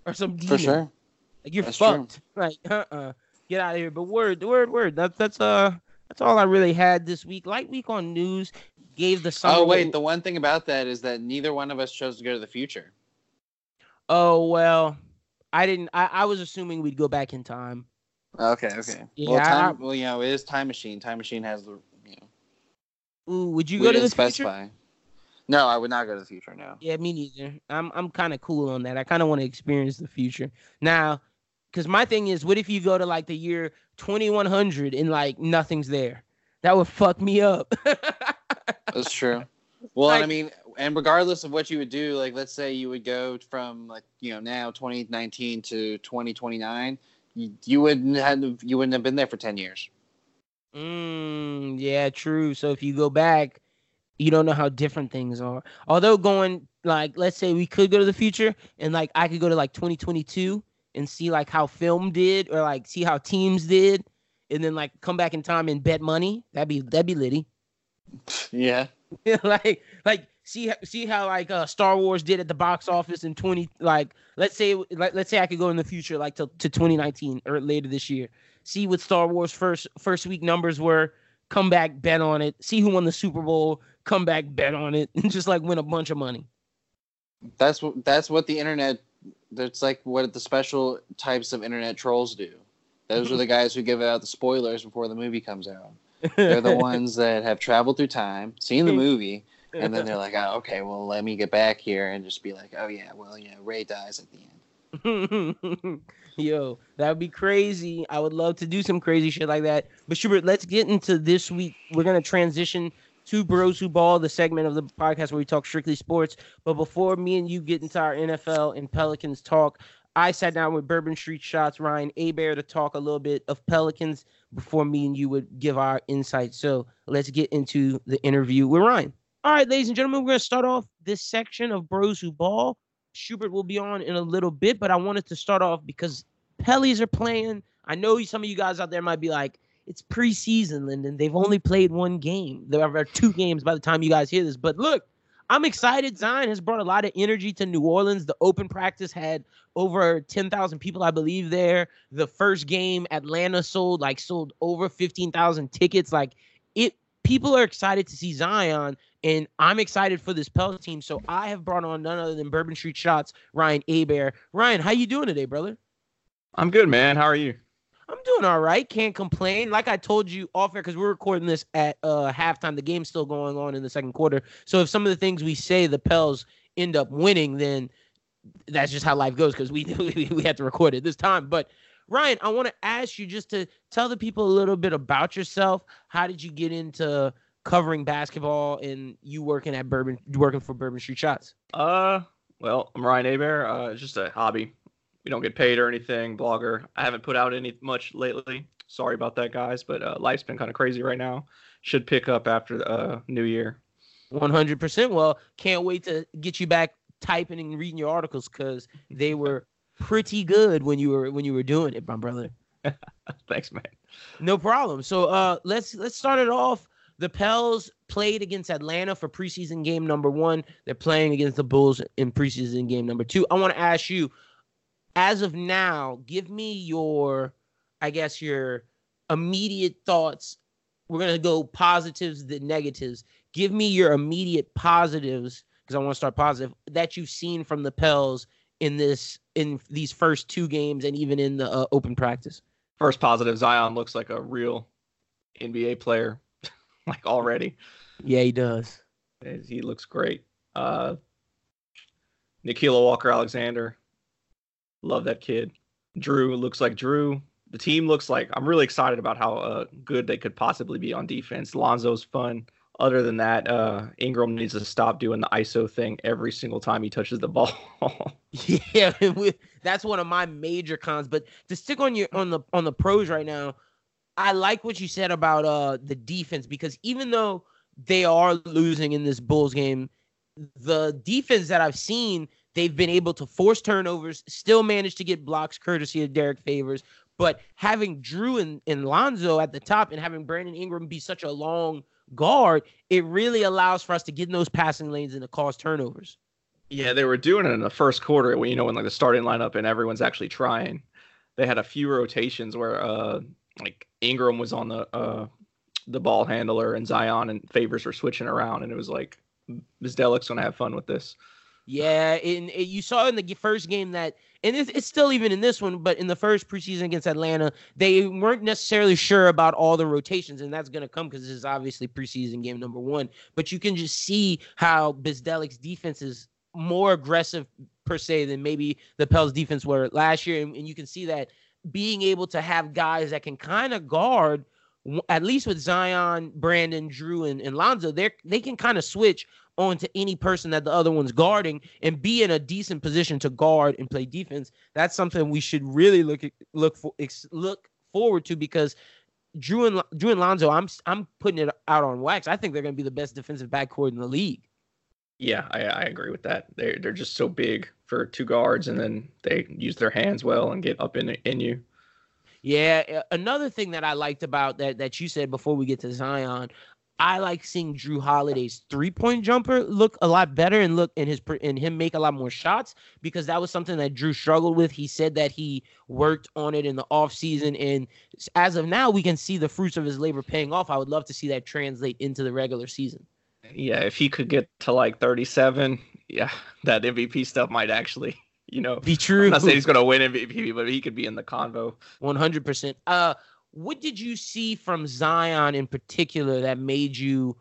or some demon. For sure. Like you're That's true. fucked. Like, uh, uh get out of here. But word, word, word. That's that's uh that's all I really had this week. Light week on news. Gave the summer. Oh, wait. The one thing about that is that neither one of us chose to go to the future. Oh well, I didn't. I, I was assuming we'd go back in time. Okay, okay. Yeah, well, I- well, you know, it is Time Machine. Time Machine has the, you know, Ooh, would you go to the didn't future? No, I would not go to the future, no. Yeah, me neither. I'm I'm kind of cool on that. I kind of want to experience the future now, because my thing is, what if you go to like the year 2100 and like nothing's there? That would fuck me up. That's true. Well, and I mean, and regardless of what you would do, like let's say you would go from like you know now 2019 to 2029, you, you wouldn't have you wouldn't have been there for ten years. Mm, yeah, true. So if you go back, you don't know how different things are. Although going like let's say we could go to the future and like I could go to like 2022 and see like how film did or like see how teams did and then like come back in time and bet money. That'd be that'd be litty. Yeah. like like see see how like uh Star Wars did at the box office in 20 like let's say like let's say I could go in the future like to, to 2019 or later this year. See what Star Wars first first week numbers were, come back bet on it, see who won the Super Bowl, come back bet on it and just like win a bunch of money. That's what that's what the internet that's like what the special types of internet trolls do. Those are the guys who give out the spoilers before the movie comes out. They're the ones that have traveled through time, seen the movie, and then they're like, "Oh, okay, well, let me get back here and just be like, oh yeah, well, yeah, Ray dies at the end." Yo, that would be crazy. I would love to do some crazy shit like that. But Schubert, let's get into this week. We're gonna transition to Bros Who Ball, the segment of the podcast where we talk strictly sports. But before me and you get into our NFL and Pelicans talk, I sat down with Bourbon Street Shots Ryan Abear to talk a little bit of Pelicans before me and you would give our insight. So let's get into the interview with Ryan. All right, ladies and gentlemen, we're going to start off this section of Bros Who Ball. Schubert will be on in a little bit, but I wanted to start off because Pellies are playing. I know some of you guys out there might be like, it's preseason, Lyndon. They've only played one game. There are two games by the time you guys hear this. But look, I'm excited. Zion has brought a lot of energy to New Orleans. The open practice had over 10,000 people, I believe, there. The first game, Atlanta sold like sold over 15,000 tickets. Like it, people are excited to see Zion, and I'm excited for this Pels team. So I have brought on none other than Bourbon Street Shots, Ryan Abear. Ryan, how you doing today, brother? I'm good, man. How are you? I'm doing all right. Can't complain. Like I told you off air, because we're recording this at uh halftime. The game's still going on in the second quarter. So if some of the things we say the Pels end up winning, then that's just how life goes. Because we we had to record it this time. But Ryan, I want to ask you just to tell the people a little bit about yourself. How did you get into covering basketball and you working at Bourbon, working for Bourbon Street Shots? Uh, well, I'm Ryan Abear. Uh, it's just a hobby we don't get paid or anything. Blogger. I haven't put out any much lately. Sorry about that, guys. But uh, life's been kind of crazy right now. Should pick up after the uh, new year. One hundred percent. Well, can't wait to get you back typing and reading your articles because they were pretty good when you were when you were doing it, my brother. Thanks, man. No problem. So uh, let's let's start it off. The Pels played against Atlanta for preseason game number one. They're playing against the Bulls in preseason game number two. I want to ask you, as of now, give me your, I guess, your immediate thoughts. We're going to go positives, the negatives. Give me your immediate positives, because I want to start positive, that you've seen from the Pels in this in these first two games and even in the uh, open practice. First positive, Zion looks like a real NBA player, like already. Yeah, he does. He looks great. Uh, Nickeil Walker Alexander, Love that kid. Jrue looks like Jrue. The team looks like I'm really excited about how uh, good they could possibly be on defense. Lonzo's fun. Other than that, uh, Ingram needs to stop doing the ISO thing every single time he touches the ball. yeah, that's one of my major cons. But to stick on your on the on the pros right now, I like what you said about uh the defense because even though they are losing in this Bulls game, the defense that I've seen They've been able to force turnovers, still manage to get blocks courtesy of Derrick Favors. But having Jrue and, and Lonzo at the top and having Brandon Ingram be such a long guard, it really allows for us to get in those passing lanes and to cause turnovers. Yeah, they were doing it in the first quarter when you know when like the starting lineup and everyone's actually trying. They had a few rotations where uh like Ingram was on the uh the ball handler and Zion and Favors were switching around and it was like Bzdelik's gonna have fun with this. Yeah, and you saw in the first game that, and it's, it's, still even in this one, but in the first preseason against Atlanta, they weren't necessarily sure about all the rotations, and that's going to come because this is obviously preseason game number one. But you can just see how Bzdelik's defense is more aggressive per se than maybe the Pels defense were last year, and, and you can see that being able to have guys that can kind of guard at least with Zion, Brandon, Jrue, and, and Lonzo, they they can kind of switch onto any person that the other one's guarding and be in a decent position to guard and play defense. That's something we should really look at, look for ex, look forward to because Jrue and Jrue and Lonzo, I'm I'm putting it out on wax. I think they're going to be the best defensive backcourt in the league. Yeah, I, I agree with that. They're they're just so big for two guards, and then they use their hands well and get up in in you. Yeah, another thing that I liked about that that you said before we get to Zion, I like seeing Jrue Holiday's three point jumper look a lot better and look in his and him make a lot more shots because that was something that Jrue struggled with. He said that he worked on it in the offseason and as of now we can see the fruits of his labor paying off. I would love to see that translate into the regular season. Yeah, if he could get to like 37, yeah, that MVP stuff might actually, you know, be true. I'm not saying he's going to win MVP, but he could be in the convo. 100%. Uh what did you see from Zion in particular that made you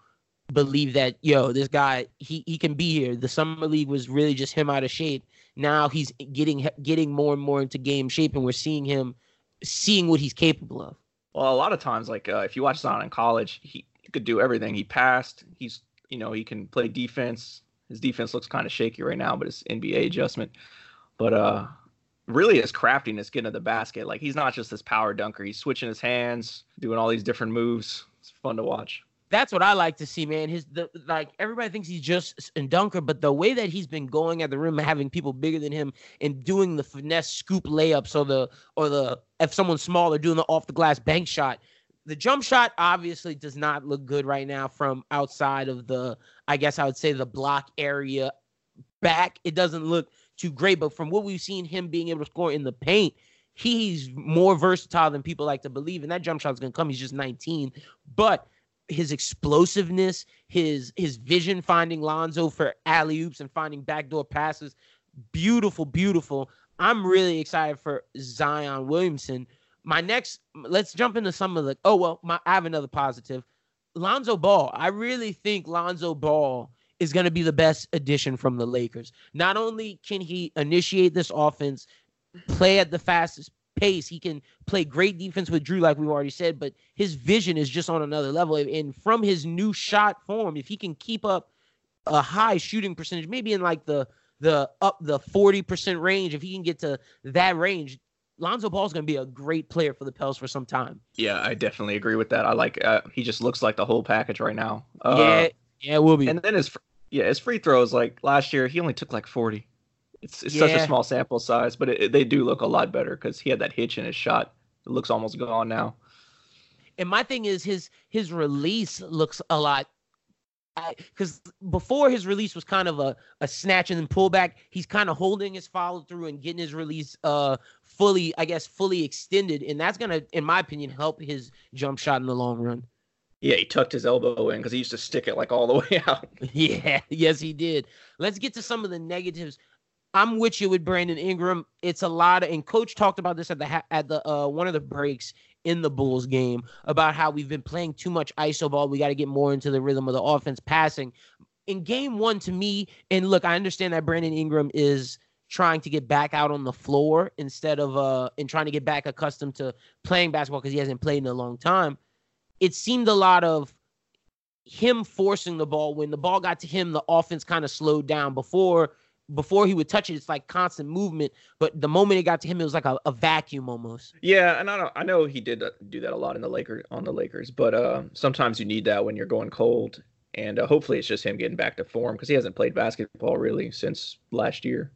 believe that yo, this guy he he can be here? The summer league was really just him out of shape. Now he's getting getting more and more into game shape, and we're seeing him seeing what he's capable of. Well, a lot of times, like uh, if you watch Zion in college, he, he could do everything. He passed. He's you know he can play defense. His defense looks kind of shaky right now, but it's NBA adjustment. But uh, really his craftiness getting to the basket. Like he's not just this power dunker. He's switching his hands, doing all these different moves. It's fun to watch. That's what I like to see, man. His the like everybody thinks he's just a dunker, but the way that he's been going at the rim, having people bigger than him, and doing the finesse scoop layups or the or the if someone's smaller doing the off the glass bank shot. The jump shot obviously does not look good right now from outside of the, I guess I would say the block area back. It doesn't look too great, but from what we've seen him being able to score in the paint, he's more versatile than people like to believe. And that jump shot's gonna come. He's just 19, but his explosiveness, his his vision finding Lonzo for alley oops and finding backdoor passes, beautiful, beautiful. I'm really excited for Zion Williamson. My next, let's jump into some of the. Oh well, my I have another positive. Lonzo Ball. I really think Lonzo Ball is going to be the best addition from the Lakers. Not only can he initiate this offense, play at the fastest pace, he can play great defense with Jrue, like we've already said, but his vision is just on another level. And from his new shot form, if he can keep up a high shooting percentage, maybe in like the the up the 40% range, if he can get to that range, Lonzo Ball is going to be a great player for the Pels for some time. Yeah, I definitely agree with that. I like uh, he just looks like the whole package right now. Uh, yeah, yeah, it will be. And then his yeah, his free throws like last year he only took like 40. It's, it's yeah. such a small sample size, but it, they do look a lot better because he had that hitch in his shot. It looks almost gone now. And my thing is his his release looks a lot because before his release was kind of a, a snatch and then pullback, he's kind of holding his follow through and getting his release uh fully, I guess, fully extended, and that's gonna, in my opinion, help his jump shot in the long run. Yeah, he tucked his elbow in because he used to stick it like all the way out. yeah, yes, he did. Let's get to some of the negatives. I'm with you with Brandon Ingram. It's a lot of, and Coach talked about this at the at the uh, one of the breaks in the Bulls game about how we've been playing too much iso ball. We got to get more into the rhythm of the offense, passing. In game one, to me, and look, I understand that Brandon Ingram is trying to get back out on the floor instead of uh and trying to get back accustomed to playing basketball because he hasn't played in a long time it seemed a lot of him forcing the ball when the ball got to him the offense kind of slowed down. Before before he would touch it it's like constant movement but the moment it got to him it was like a, a vacuum almost. Yeah and i know i know he did do that a lot in the lakers on the lakers but uh, sometimes you need that when you're going cold and uh, hopefully it's just him getting back to form because he hasn't played basketball really since last year.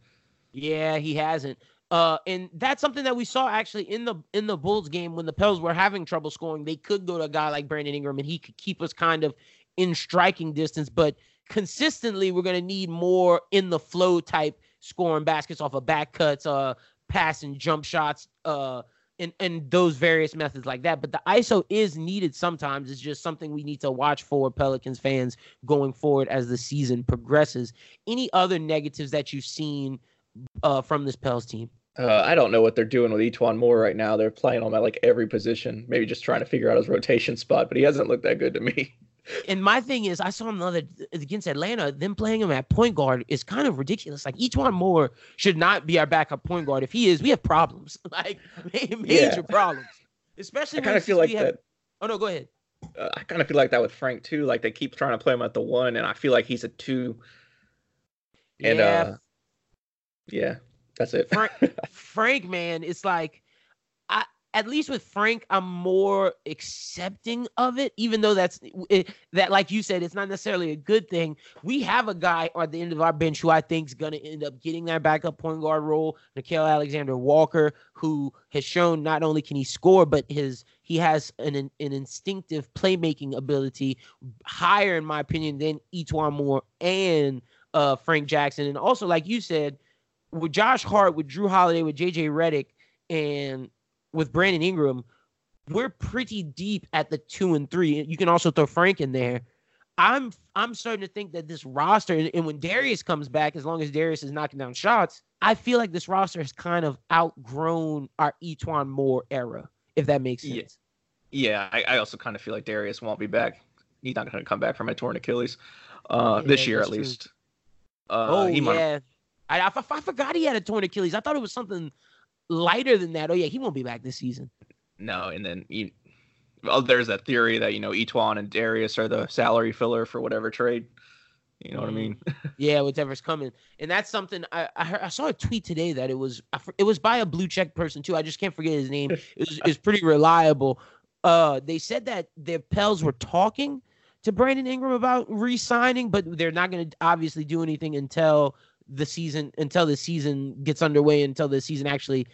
Yeah he hasn't uh, and that's something that we saw actually in the in the Bulls game when the Pels were having trouble scoring. They could go to a guy like Brandon Ingram and he could keep us kind of in striking distance. But consistently, we're gonna need more in the flow type scoring baskets off of back cuts, uh, pass and jump shots, uh, and and those various methods like that. But the ISO is needed sometimes. It's just something we need to watch for Pelicans fans going forward as the season progresses. Any other negatives that you've seen uh, from this Pels team? Uh, I don't know what they're doing with E'Twaun Moore right now. They're playing him at like every position, maybe just trying to figure out his rotation spot, but he hasn't looked that good to me. And my thing is, I saw him the other against Atlanta. Them playing him at point guard is kind of ridiculous. Like E'Twaun Moore should not be our backup point guard. If he is, we have problems, like major yeah. problems. Especially I kind of feel like have, that. Oh no, go ahead. Uh, I kind of feel like that with Frank too. Like they keep trying to play him at the one, and I feel like he's a two. And yeah, uh, yeah, that's it. Frank, Frank, man, it's like I at least with Frank, I'm more accepting of it, even though that's it, that, like you said, it's not necessarily a good thing. We have a guy at the end of our bench who I think is going to end up getting that backup point guard role, Nickeil Alexander Walker, who has shown not only can he score, but his he has an an instinctive playmaking ability higher, in my opinion, than E'Twaun Moore and uh, Frank Jackson, and also like you said, with Josh Hart, with Jrue Holiday, with JJ Redick, and with Brandon Ingram, we're pretty deep at the two and three. You can also throw Frank in there. I'm I'm starting to think that this roster, and when Darius comes back, as long as Darius is knocking down shots, I feel like this roster has kind of outgrown our E'Twaun Moore era, if that makes sense. Yeah, yeah I, I, also kind of feel like Darius won't be back. He's not going to come back from a torn Achilles uh, yeah, this year, at true. least. Uh, oh yeah, I, I, I forgot he had a torn Achilles. I thought it was something lighter than that. Oh yeah, he won't be back this season. No, and then you, well, there's that theory that you know E'Twaun and Darius are the salary filler for whatever trade. You know what I mean? yeah, whatever's coming, and that's something I I, heard, I, saw a tweet today that it was it was by a blue check person too. I just can't forget his name. It was, it was pretty reliable. Uh, they said that their Pels were talking to Brandon Ingram about re-signing, but they're not going to obviously do anything until the season until the season gets underway until the season actually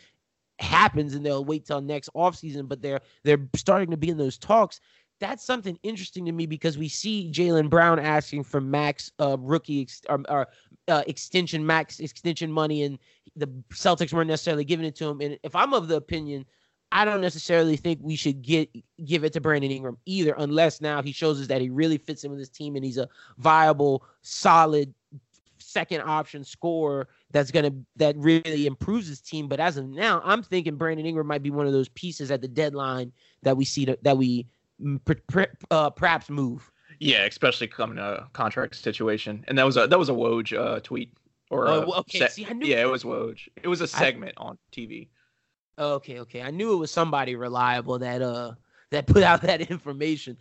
happens and they'll wait till next offseason but they're they're starting to be in those talks that's something interesting to me because we see Jaylen Brown asking for max uh, rookie ex- or, or uh, extension, max extension money, and the Celtics weren't necessarily giving it to him. And if I'm of the opinion, I don't necessarily think we should get give it to Brandon Ingram either, unless now he shows us that he really fits in with his team and he's a viable, solid second option scorer that's gonna that really improves his team. But as of now, I'm thinking Brandon Ingram might be one of those pieces at the deadline that we see to, that we uh, perhaps move. Yeah, especially coming a contract situation, and that was a that was a Woj uh, tweet or uh, okay. Se- See, I knew yeah, it was Woj. It was a segment I, on TV. Okay, okay, I knew it was somebody reliable that uh that put out that information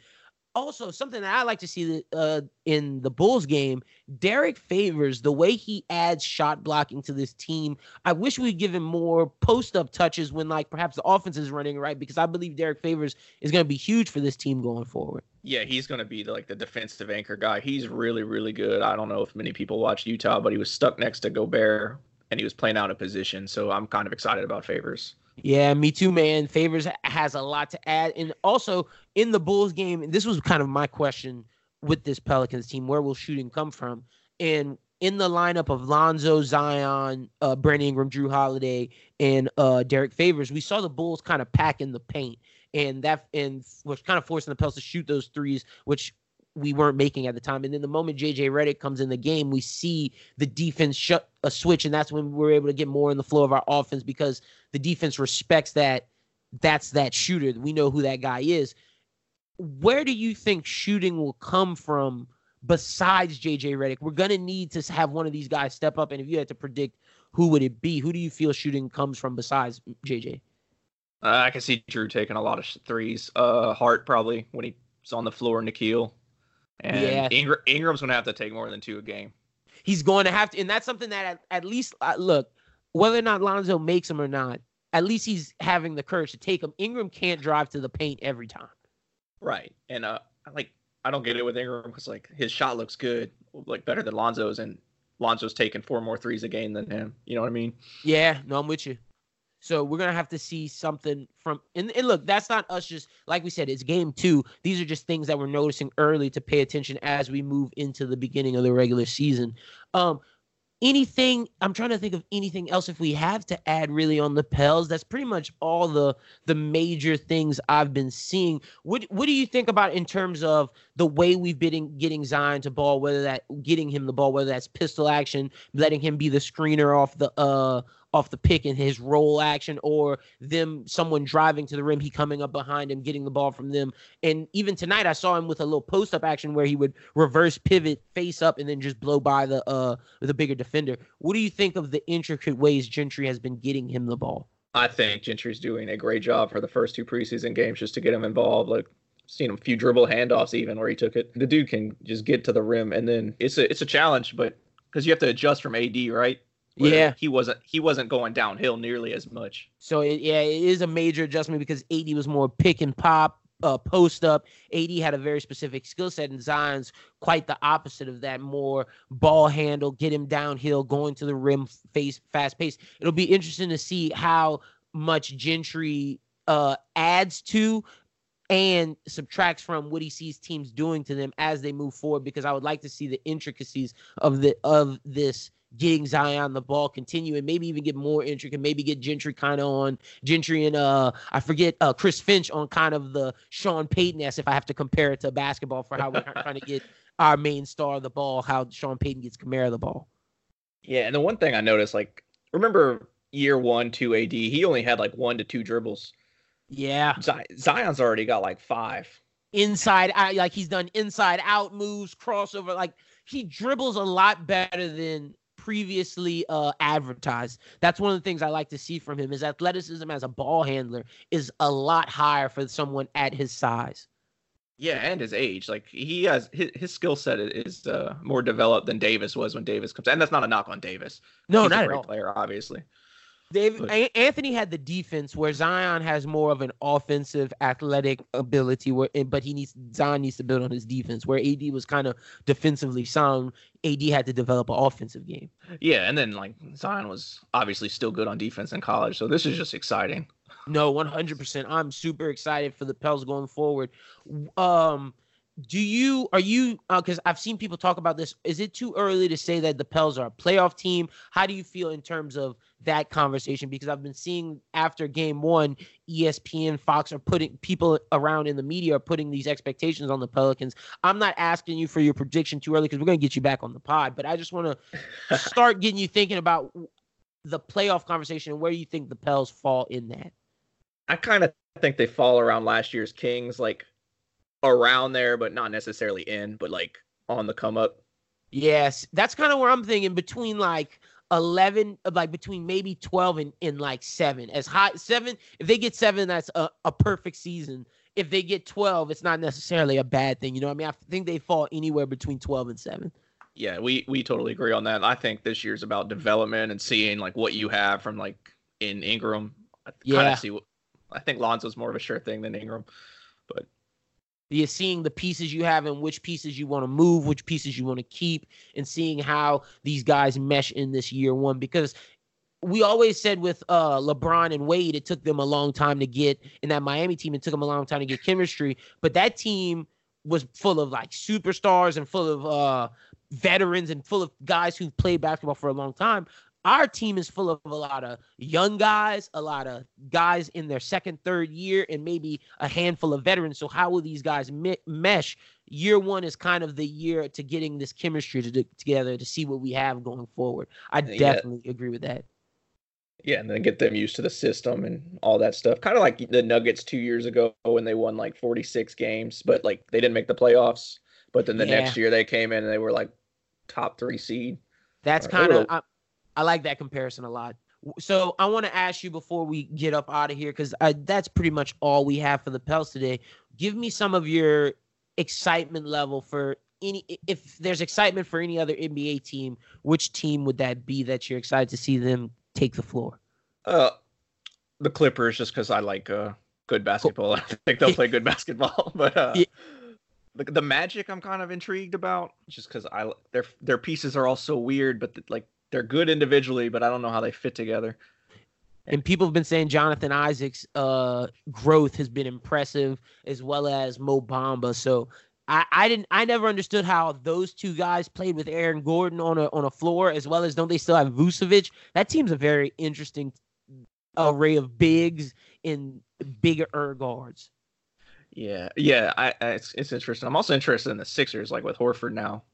also something that I like to see uh, in the Bulls game, Derrick Favors, the way he adds shot blocking to this team. I wish we'd give him more post up touches when like perhaps the offense is running right because I believe Derrick Favors is going to be huge for this team going forward. Yeah, he's going to be the, like the defensive anchor guy. He's really really good. I don't know if many people watch Utah, but he was stuck next to Gobert and he was playing out of position, so I'm kind of excited about Favors. Yeah, me too, man. Favors has a lot to add. And also in the Bulls game, this was kind of my question with this Pelicans team where will shooting come from? And in the lineup of Lonzo, Zion, uh, Brandon Ingram, Jrue Holiday, and uh, Derrick Favors, we saw the Bulls kind of pack in the paint. And that and was kind of forcing the Pels to shoot those threes, which we weren't making at the time. And then the moment JJ Redick comes in the game, we see the defense shut a switch, and that's when we are able to get more in the flow of our offense because the defense respects that that's that shooter. We know who that guy is. Where do you think shooting will come from besides JJ Redick? We're gonna need to have one of these guys step up, and if you had to predict who would it be, who do you feel shooting comes from besides JJ? Uh, I can see Jrue taking a lot of threes. Uh, Hart probably when he's on the floor. Nickeil. And yeah. Ingram, Ingram's going to have to take more than two a game. He's going to have to, and that's something that at, at least uh, look whether or not Lonzo makes him or not. At least he's having the courage to take him. Ingram can't drive to the paint every time. Right, and uh, like I don't get it with Ingram because like his shot looks good, like better than Lonzo's, and Lonzo's taking four more threes a game than him. You know what I mean? Yeah, no, I'm with you. So we're gonna have to see something from and, and look, that's not us just like we said, it's game two. These are just things that we're noticing early to pay attention as we move into the beginning of the regular season. Um, anything i'm trying to think of anything else if we have to add really on the pels that's pretty much all the the major things i've been seeing what what do you think about in terms of the way we've been getting zion to ball whether that getting him the ball whether that's pistol action letting him be the screener off the uh off the pick in his roll action or them someone driving to the rim, he coming up behind him, getting the ball from them. And even tonight I saw him with a little post up action where he would reverse pivot, face up, and then just blow by the uh the bigger defender. What do you think of the intricate ways Gentry has been getting him the ball? I think Gentry's doing a great job for the first two preseason games just to get him involved. Like seen a few dribble handoffs even where he took it. The dude can just get to the rim, and then it's a it's a challenge, but because you have to adjust from AD, right? Where Yeah. he wasn't he wasn't going downhill nearly as much. So it, yeah, it is a major adjustment because AD was more pick and pop, uh, post up. AD had a very specific skill set, and Zion's quite the opposite of that. More ball handle, get him downhill, going to the rim, face fast pace. It'll be interesting to see how much Gentry uh, adds to and subtracts from what he sees teams doing to them as they move forward. Because I would like to see the intricacies of the of this getting Zion the ball continue and maybe even get more intricate, maybe get Gentry kind of on Gentry and uh I forget uh Chris Finch on kind of the Sean Payton s if I have to compare it to basketball for how we're trying to get our main star the ball, how Sean Payton gets Kamara the ball. Yeah, and the one thing I noticed, like, remember year one, two AD, he only had like one to two dribbles. Yeah. Zi- Zion's already got like five. Inside out like he's done inside out moves, crossover, like he dribbles a lot better than previously uh advertised. That's one of the things I like to see from him. His athleticism as a ball handler is a lot higher for someone at his size. Yeah, and his age, like he has his, his skill set is uh, more developed than Davis was when Davis comes. And that's not a knock on Davis. No, He's not a at great all. player, obviously. Dave But- A- Anthony had the defense where Zion has more of an offensive athletic ability where but he needs Zion needs to build on his defense where AD was kind of defensively sound AD had to develop an offensive game. Yeah, and then like Zion was obviously still good on defense in college, so this is just exciting. No, 100%. I'm super excited for the Pels going forward. Um do you are you uh, because I've seen people talk about this. Is it too early to say that the Pels are a playoff team? How do you feel in terms of that conversation? Because I've been seeing after game one, ESPN, Fox are putting people around in the media are putting these expectations on the Pelicans. I'm not asking you for your prediction too early because we're gonna get you back on the pod, but I just want to start getting you thinking about the playoff conversation and where you think the Pels fall in that. I kind of think they fall around last year's Kings, like around there, but not necessarily in, but like on the come up. Yes, that's kind of where I'm thinking between like 11, uh, like between maybe 12 and, and like seven. As high seven, if they get seven, that's a, a perfect season. If they get 12, it's not necessarily a bad thing. You know what I mean? I think they fall anywhere between 12 and seven. Yeah, we we totally agree on that. I think this year's about development and seeing like what you have from like in Ingram. I kind Yeah. of see what I think Lonzo's more of a sure thing than Ingram. But You're seeing the pieces you have and which pieces you want to move, which pieces you want to keep, and seeing how these guys mesh in this year one. Because we always said with uh, LeBron and Wade, it took them a long time to get in that Miami team. It took them a long time to get chemistry, but that team was full of like superstars and full of uh, veterans and full of guys who've played basketball for a long time. Our team is full of a lot of young guys, a lot of guys in their second, third year, and maybe a handful of veterans. So, how will these guys me- mesh? Year one is kind of the year to getting this chemistry to, together to see what we have going forward. I definitely agree with that. yeah, and then get them used to the system and all that stuff. Kind of like the Nuggets two years ago when they won like 46 games, but like they didn't make the playoffs. But then the Yeah. next year they came in and they were like top three seed. That's kind of I, like that comparison a lot. So I want to ask you before we get up out of here because that's pretty much all we have for the Pels today. Give me some of your excitement level for any. If there's excitement for any other NBA team, which team would that be that you're excited to see them take the floor? Uh, the Clippers, just because I like uh good basketball. I think they'll play good basketball. But uh, Yeah. the, the Magic, I'm kind of intrigued about, just because I their their pieces are all so weird, but like they're good individually, but I don't know how they fit together. And people have been saying Jonathan Isaac's uh, growth has been impressive, as well as Mo Bamba. So I, I didn't I never understood how those two guys played with Aaron Gordon on a on a floor, as well as don't they still have Vucevic? That team's a very interesting array of bigs and bigger guards. Yeah, yeah, I, I it's it's interesting. I'm also interested in the Sixers, like with Horford now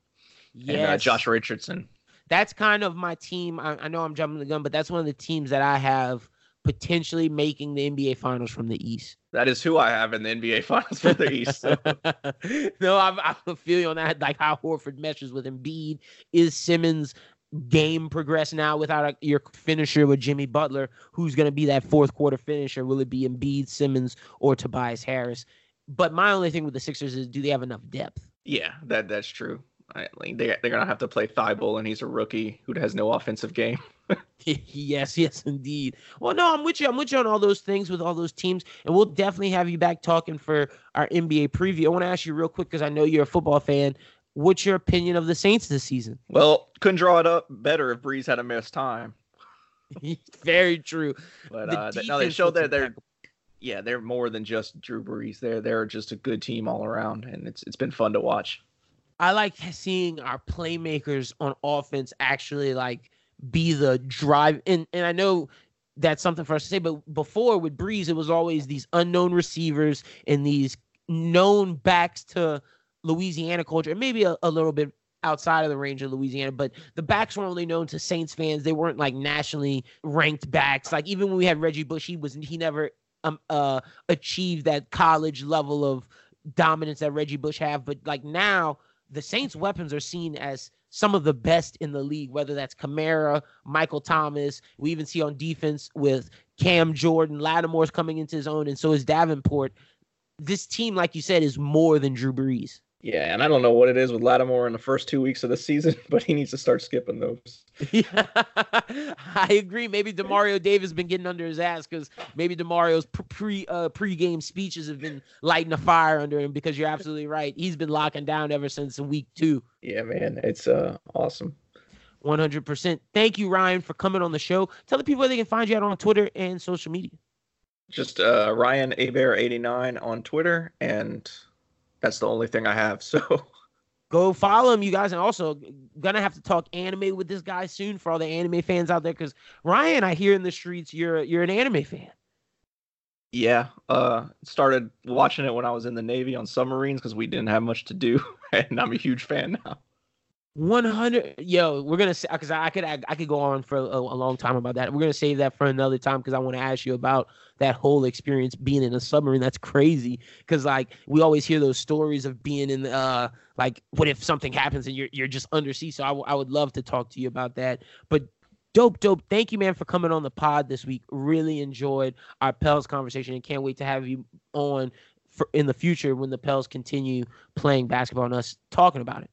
and uh, Josh Richardson. That's kind of my team. I, I know I'm jumping the gun, but that's one of the teams that I have potentially making the NBA Finals from the East. That is who I have in the NBA Finals from the East. So. no, I'm, I'm feeling on that. Like how Horford meshes with Embiid. Is Simmons' game progress now without a, your finisher with Jimmy Butler? Who's going to be that fourth quarter finisher? Will it be Embiid, Simmons, or Tobias Harris? But my only thing with the Sixers is, do they have enough depth? Yeah, that that's true. I mean, they they're gonna have to play Thybulle, and he's a rookie who has no offensive game. yes, yes, indeed. Well, no, I'm with you. I'm with you on all those things with all those teams, and we'll definitely have you back talking for our NBA preview. I want to ask you real quick because I know you're a football fan. What's your opinion of the Saints this season? Well, couldn't draw it up better if Brees had a missed time. Very true. But The uh, th- no, they showed that they're yeah they're more than just Drew Brees. They're they're just a good team all around, and it's it's been fun to watch. I like seeing our playmakers on offense actually like be the drive. And and I know that's something for us to say, but before with Brees, it was always these unknown receivers and these known backs to Louisiana culture, and maybe a, a little bit outside of the range of Louisiana, but the backs were only known to Saints fans. They weren't like nationally ranked backs. Like even when we had Reggie Bush, he was he never um uh achieved that college level of dominance that Reggie Bush have. But like now, the Saints' weapons are seen as some of the best in the league, whether that's Kamara, Michael Thomas. We even see on defense with Cam Jordan, Lattimore's coming into his own, and so is Davenport. This team, like you said, is more than Drew Brees. Yeah, and I don't know what it is with Lattimore in the first two weeks of the season, but he needs to start skipping those. Yeah, I agree. Maybe Demario Davis been getting under his ass because maybe Demario's pre uh, pregame speeches have been lighting a fire under him. Because you're absolutely right, he's been locking down ever since week two. Yeah, man, it's uh awesome. 100%. Thank you, Ryan, for coming on the show. Tell the people where they can find you out on Twitter and social media. Just uh Ryan Abear eighty nine on Twitter, and that's the only thing I have. So Go follow him, you guys. And also, gonna have to talk anime with this guy soon for all the anime fans out there. Because Ryan, I hear in the streets you're you're an anime fan. yeah, uh started watching it when I was in the Navy on submarines because we didn't have much to do, and I'm a huge fan now. One hundred, yo, we're gonna say because I could I, could go on for a, a long time about that. We're gonna save that for another time because I want to ask you about that whole experience being in a submarine. That's crazy because like we always hear those stories of being in uh like what if something happens and you're you're just undersea. So I, w- I would love to talk to you about that. But dope, dope. Thank you, man, for coming on the pod this week. Really enjoyed our Pels conversation and can't wait to have you on for in the future when the Pels continue playing basketball and us talking about it.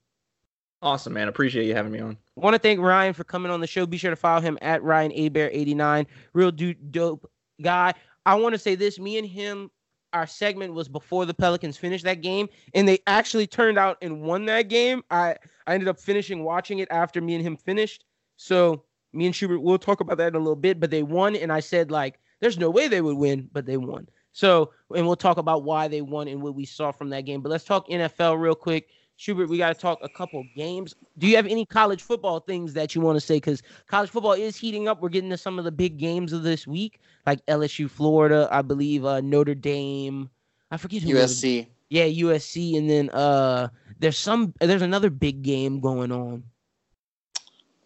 Awesome, man. Appreciate you having me on. Want to thank Ryan for coming on the show. Be sure to follow him at Ryan Abear89. Real dude, dope guy. I want to say this: me and him, our segment was before the Pelicans finished that game, and they actually turned out and won that game. I I ended up finishing watching it after me and him finished. So me and Schubert, we'll talk about that in a little bit. But they won, and I said like, there's no way they would win, but they won. So, and we'll talk about why they won and what we saw from that game. But let's talk NFL real quick. Schubert, we got to talk a couple games. Do you have any college football things that you want to say? Because college football is heating up. We're getting to some of the big games of this week, like LSU, Florida, I believe, uh, Notre Dame. I forget who. USC. Yeah, USC, and then uh, there's some. There's another big game going on.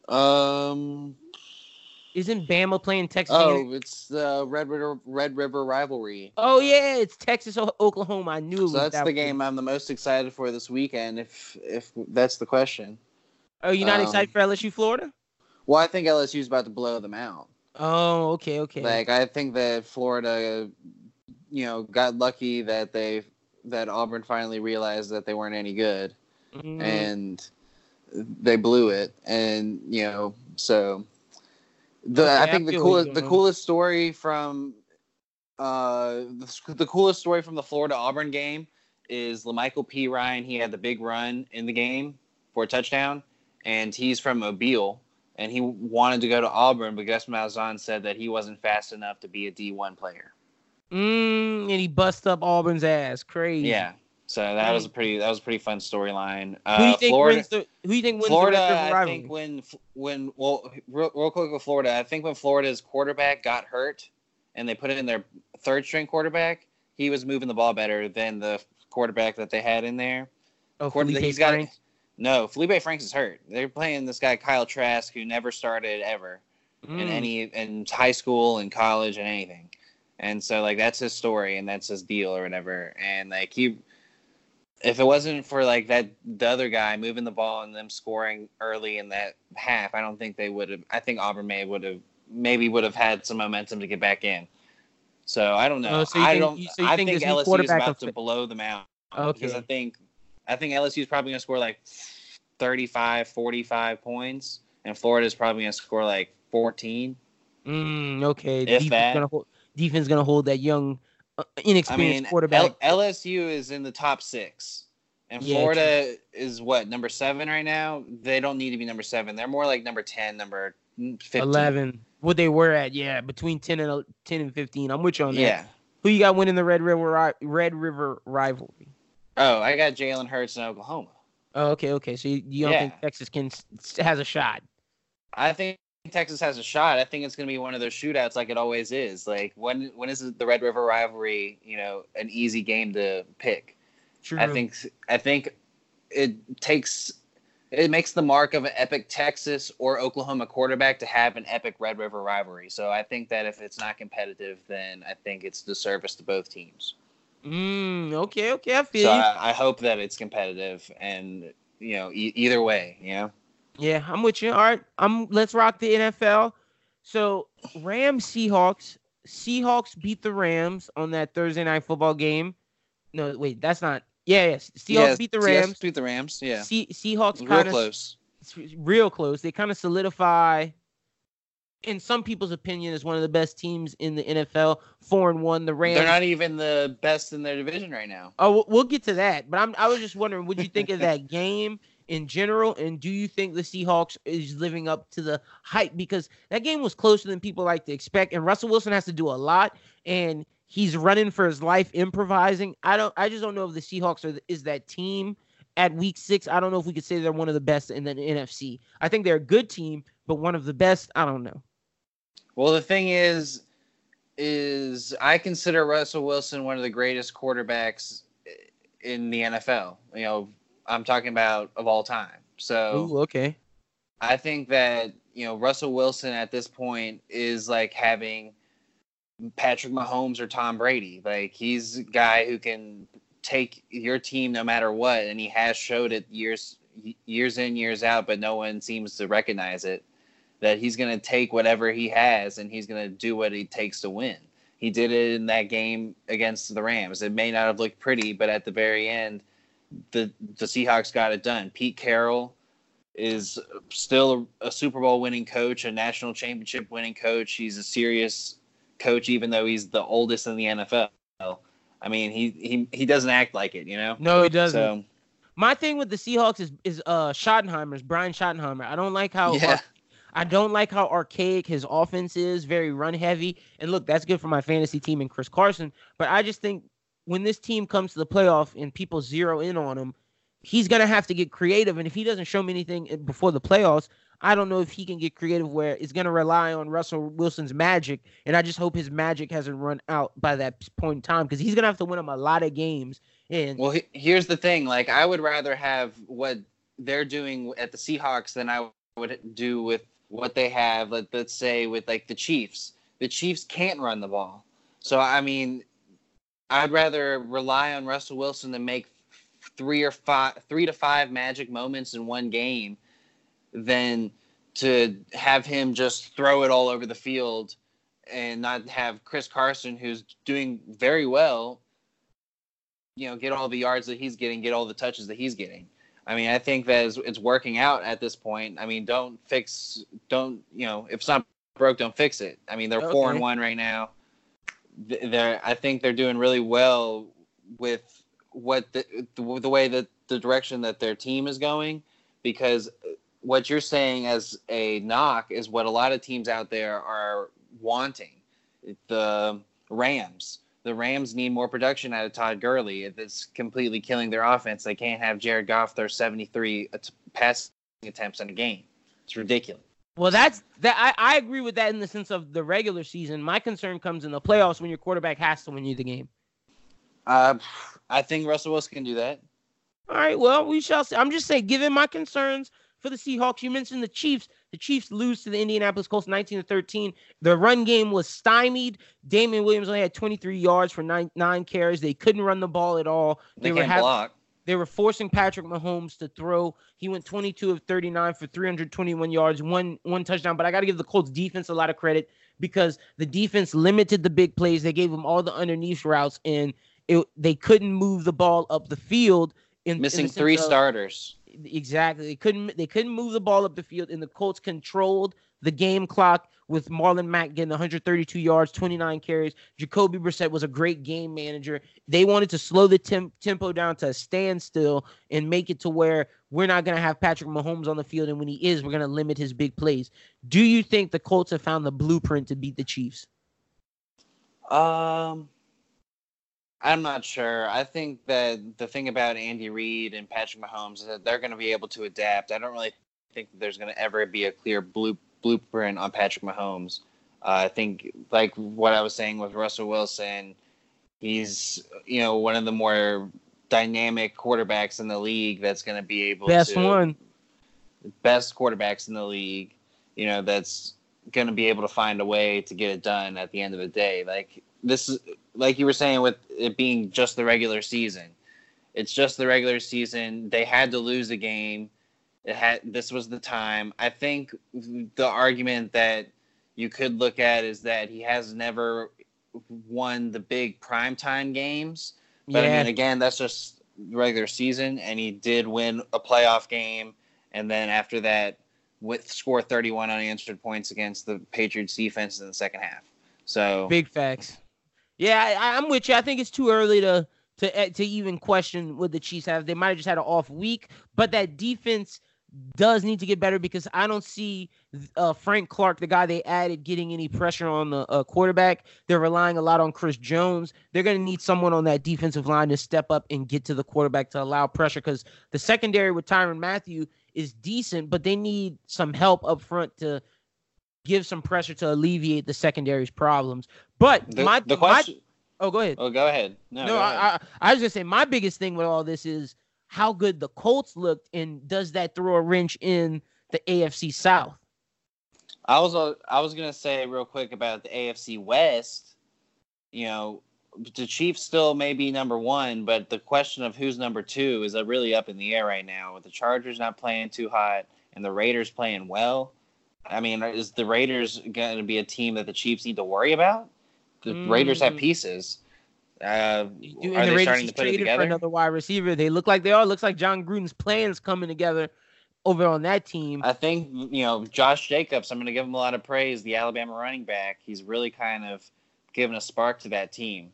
Um. Isn't Bama playing Texas? Oh, it's the Red River Red River rivalry. Oh yeah, it's Texas, Oklahoma. I knew it was So that's that the one. game I'm the most excited for this weekend. If if that's the question. Are you not um, excited for LSU, Florida? Well, I think LSU's about to blow them out. Oh, okay, okay. Like I think that Florida, you know, got lucky that they that Auburn finally realized that they weren't any good, Mhm. and they blew it. And you know, so the Okay, I I think the feel where you're coolest the coolest story from uh the, the coolest story from the Florida Auburn game is La'Mical Perine. He had the big run in the game for a touchdown, and he's from Mobile. And he wanted to go to Auburn, but Gus Malzahn said that he wasn't fast enough to be a D1 player. Mm, and he bust up Auburn's ass. Crazy. Yeah, so that was a pretty that was a pretty fun storyline. Who do you Uh, think Florida, wins the? Who do you think wins Florida, the Red River I think when when well, real, real quick with Florida, I think when Florida's quarterback got hurt and they put in their third string quarterback, he was moving the ball better than the quarterback that they had in there. oh, Quarter- Feleipe he's got Franks? no Feleipe Franks is hurt. They're playing this guy Kyle Trask who never started ever. in Mm. any in high school and college and anything. And so like that's his story and that's his deal or whatever. And like he if it wasn't for like that the other guy moving the ball and them scoring early in that half, I don't think they would have I think Auburn may would have maybe would have had some momentum to get back in. So I don't know. Oh, so I think- don't. you- so you I think think LSU is about to fit- blow them out. Okay. Because I think I think LSU is probably going to score like 35, 45 points, and Florida is probably going to score like 14. Mm, okay. If defense that. gonna hold, defense gonna hold that young, uh, I inexperienced mean, quarterback. L- LSU is in the top six, and Yeah, Florida is what number seven right now. They don't need to be number seven. They're more like number ten, number fifteen. Eleven. What they were at, yeah, between ten and ten and fifteen. I'm with you on that. Yeah. Who you got winning the Red River Red River rivalry? Oh, I got Jalen Hurts in Oklahoma. Oh, okay, okay. So you, you don't think Texas can has a shot? I think Texas has a shot. I think it's going to be one of those shootouts like it always is. Like when when is the Red River rivalry? You know, an easy game to pick. True. I think I think it takes it makes the mark of an epic Texas or Oklahoma quarterback to have an epic Red River rivalry. So I think that if it's not competitive, then I think it's disservice to both teams. Mm, okay, okay. I feel So. I, I hope that it's competitive, and you know, e- either way, you know. Yeah, I'm with you. All right, I'm. Let's rock the NFL. So Rams Seahawks. Seahawks beat the Rams on that Thursday night football game. No, wait, that's not. Yeah, yes. Seahawks Yeah, beat the Seahawks Rams. beat the Rams. Yeah, Se- Seahawks real kind of close. real close. They kind of solidify, in some people's opinion, as one of the best teams in the NFL. Four and one. The Rams. They're not even the best in their division right now. Oh, we'll- we'll get to that. But I'm I was just wondering, what you think of that game in general, and do you think the Seahawks is living up to the hype? Because that game was closer than people like to expect, and Russell Wilson has to do a lot, and he's running for his life, improvising. I don't. I just don't know if the Seahawks are is that team at Week Six. I don't know if we could say they're one of the best in the NFC. I think they're a good team, but one of the best. I don't know. Well, the thing is, is I consider Russell Wilson one of the greatest quarterbacks in the NFL. You know, I'm talking about of all time. So Ooh, okay. I think that you know Russell Wilson at this point is like having Patrick Mahomes or Tom Brady. Like he's a guy who can take your team no matter what, and he has showed it years years in years out, but no one seems to recognize it. That he's going to take whatever he has and he's going to do what it takes to win. He did it in that game against the Rams. It may not have looked pretty, but at the very end, the the Seahawks got it done. Pete Carroll is still a, a Super Bowl winning coach, a national championship winning coach. He's a serious coach, even though he's the oldest in the NFL. I mean, he he he doesn't act like it, you know. No, he doesn't. So My thing with the Seahawks is is uh Schottenheimer's Brian Schottenheimer. I don't like how yeah, I don't like how archaic his offense is, very run heavy. And look, that's good for my fantasy team and Chris Carson. But I just think when this team comes to the playoff and people zero in on him, he's gonna have to get creative. And if he doesn't show me anything before the playoffs, I don't know if he can get creative where it's gonna rely on Russell Wilson's magic. And I just hope his magic hasn't run out by that point in time because he's gonna have to win him a lot of games. And Well, he, here's the thing. Like, I would rather have what they're doing at the Seahawks than I would do with what they have. Let, let's say with like the Chiefs. The Chiefs can't run the ball. So I mean, I'd rather rely on Russell Wilson to make three or five, three to five magic moments in one game, than to have him just throw it all over the field and not have Chris Carson, who's doing very well, you know, get all the yards that he's getting, get all the touches that he's getting. I mean, I think that it's working out at this point. I mean, don't fix, don't you know, if it's not broke, don't fix it. I mean, they're four and one right now. Th- They're, I think they're doing really well with what the the, way that the direction that their team is going, because what you're saying as a knock is what a lot of teams out there are wanting. The Rams. The Rams need more production out of Todd Gurley. It's completely killing their offense. They can't have Jared Goff throw 73 att- passing attempts in a game. It's ridiculous. Well, that's that. I, I agree with that in the sense of the regular season. My concern comes in the playoffs when your quarterback has to win you the game. Uh, I think Russell Wilson can do that. All right. Well, we shall see. I'm just saying, given my concerns for the Seahawks, you mentioned the Chiefs. The Chiefs lose to the Indianapolis Colts 19 to 13. The run game was stymied. Damien Williams only had 23 yards for nine nine carries. They couldn't run the ball at all. They, were can't hav- block. They were forcing Patrick Mahomes to throw. He went 22 of 39 for 321 yards, one one touchdown. But I got to give the Colts defense a lot of credit because the defense limited the big plays. They gave them all the underneath routes, and it, they couldn't move the ball up the field. In, Missing in three of- starters. Exactly. They couldn't they couldn't move the ball up the field, and the Colts controlled the game clock with Marlon Mack getting 132 yards, 29 carries. Jacoby Brissett was a great game manager. They wanted to slow the temp- tempo down to a standstill and make it to where we're not going to have Patrick Mahomes on the field, and when he is, we're going to limit his big plays. Do you think the Colts have found the blueprint to beat the Chiefs? Um, I'm not sure. I think that the thing about Andy Reid and Patrick Mahomes is that they're going to be able to adapt. I don't really think there's going to ever be a clear blue, blueprint on Patrick Mahomes. Uh, I think, like what I was saying with Russell Wilson, he's you know one of the more dynamic quarterbacks in the league that's going to be able Best to one. best quarterbacks in the league, you know, that's going to be able to find a way to get it done at the end of the day. Like this is like you were saying with it being just the regular season. It's just the regular season. They had to lose a game. It had this was the time. I think the argument that you could look at is that he has never won the big primetime games. But I mean, again, that's just regular season, and he did win a playoff game, and then after that, with score 31 unanswered points against the Patriots defense in the second half. So big facts. Yeah, I, I'm with you. I think it's too early to to to even question what the Chiefs have. They might have just had an off week, but that defense does need to get better because I don't see uh, Frank Clark, the guy they added, getting any pressure on the uh, quarterback. They're relying a lot on Chris Jones. They're going to need someone on that defensive line to step up and get to the quarterback to allow pressure because the secondary with Tyrann Mathieu is decent, but they need some help up front to give some pressure to alleviate the secondary's problems. But the, my, the my question. oh, go ahead. oh, go ahead. No, No, go I, ahead. I, I was gonna say my biggest thing with all this is how good the Colts looked, and does that throw a wrench in the AFC South? I was uh, I was gonna say real quick about the AFC West. You know, the Chiefs still may be number one, but the question of who's number two is uh, really up in the air right now. With the Chargers not playing too hot and the Raiders playing well, I mean, is the Raiders going to be a team that the Chiefs need to worry about? The Raiders have Mm. pieces. Uh, are and the they Raiders starting to put it traded for another wide receiver. They look like they are. Looks like Jon Gruden's plans coming together over on that team. I think you know Josh Jacobs. I'm going to give him a lot of praise. The Alabama running back. He's really kind of given a spark to that team,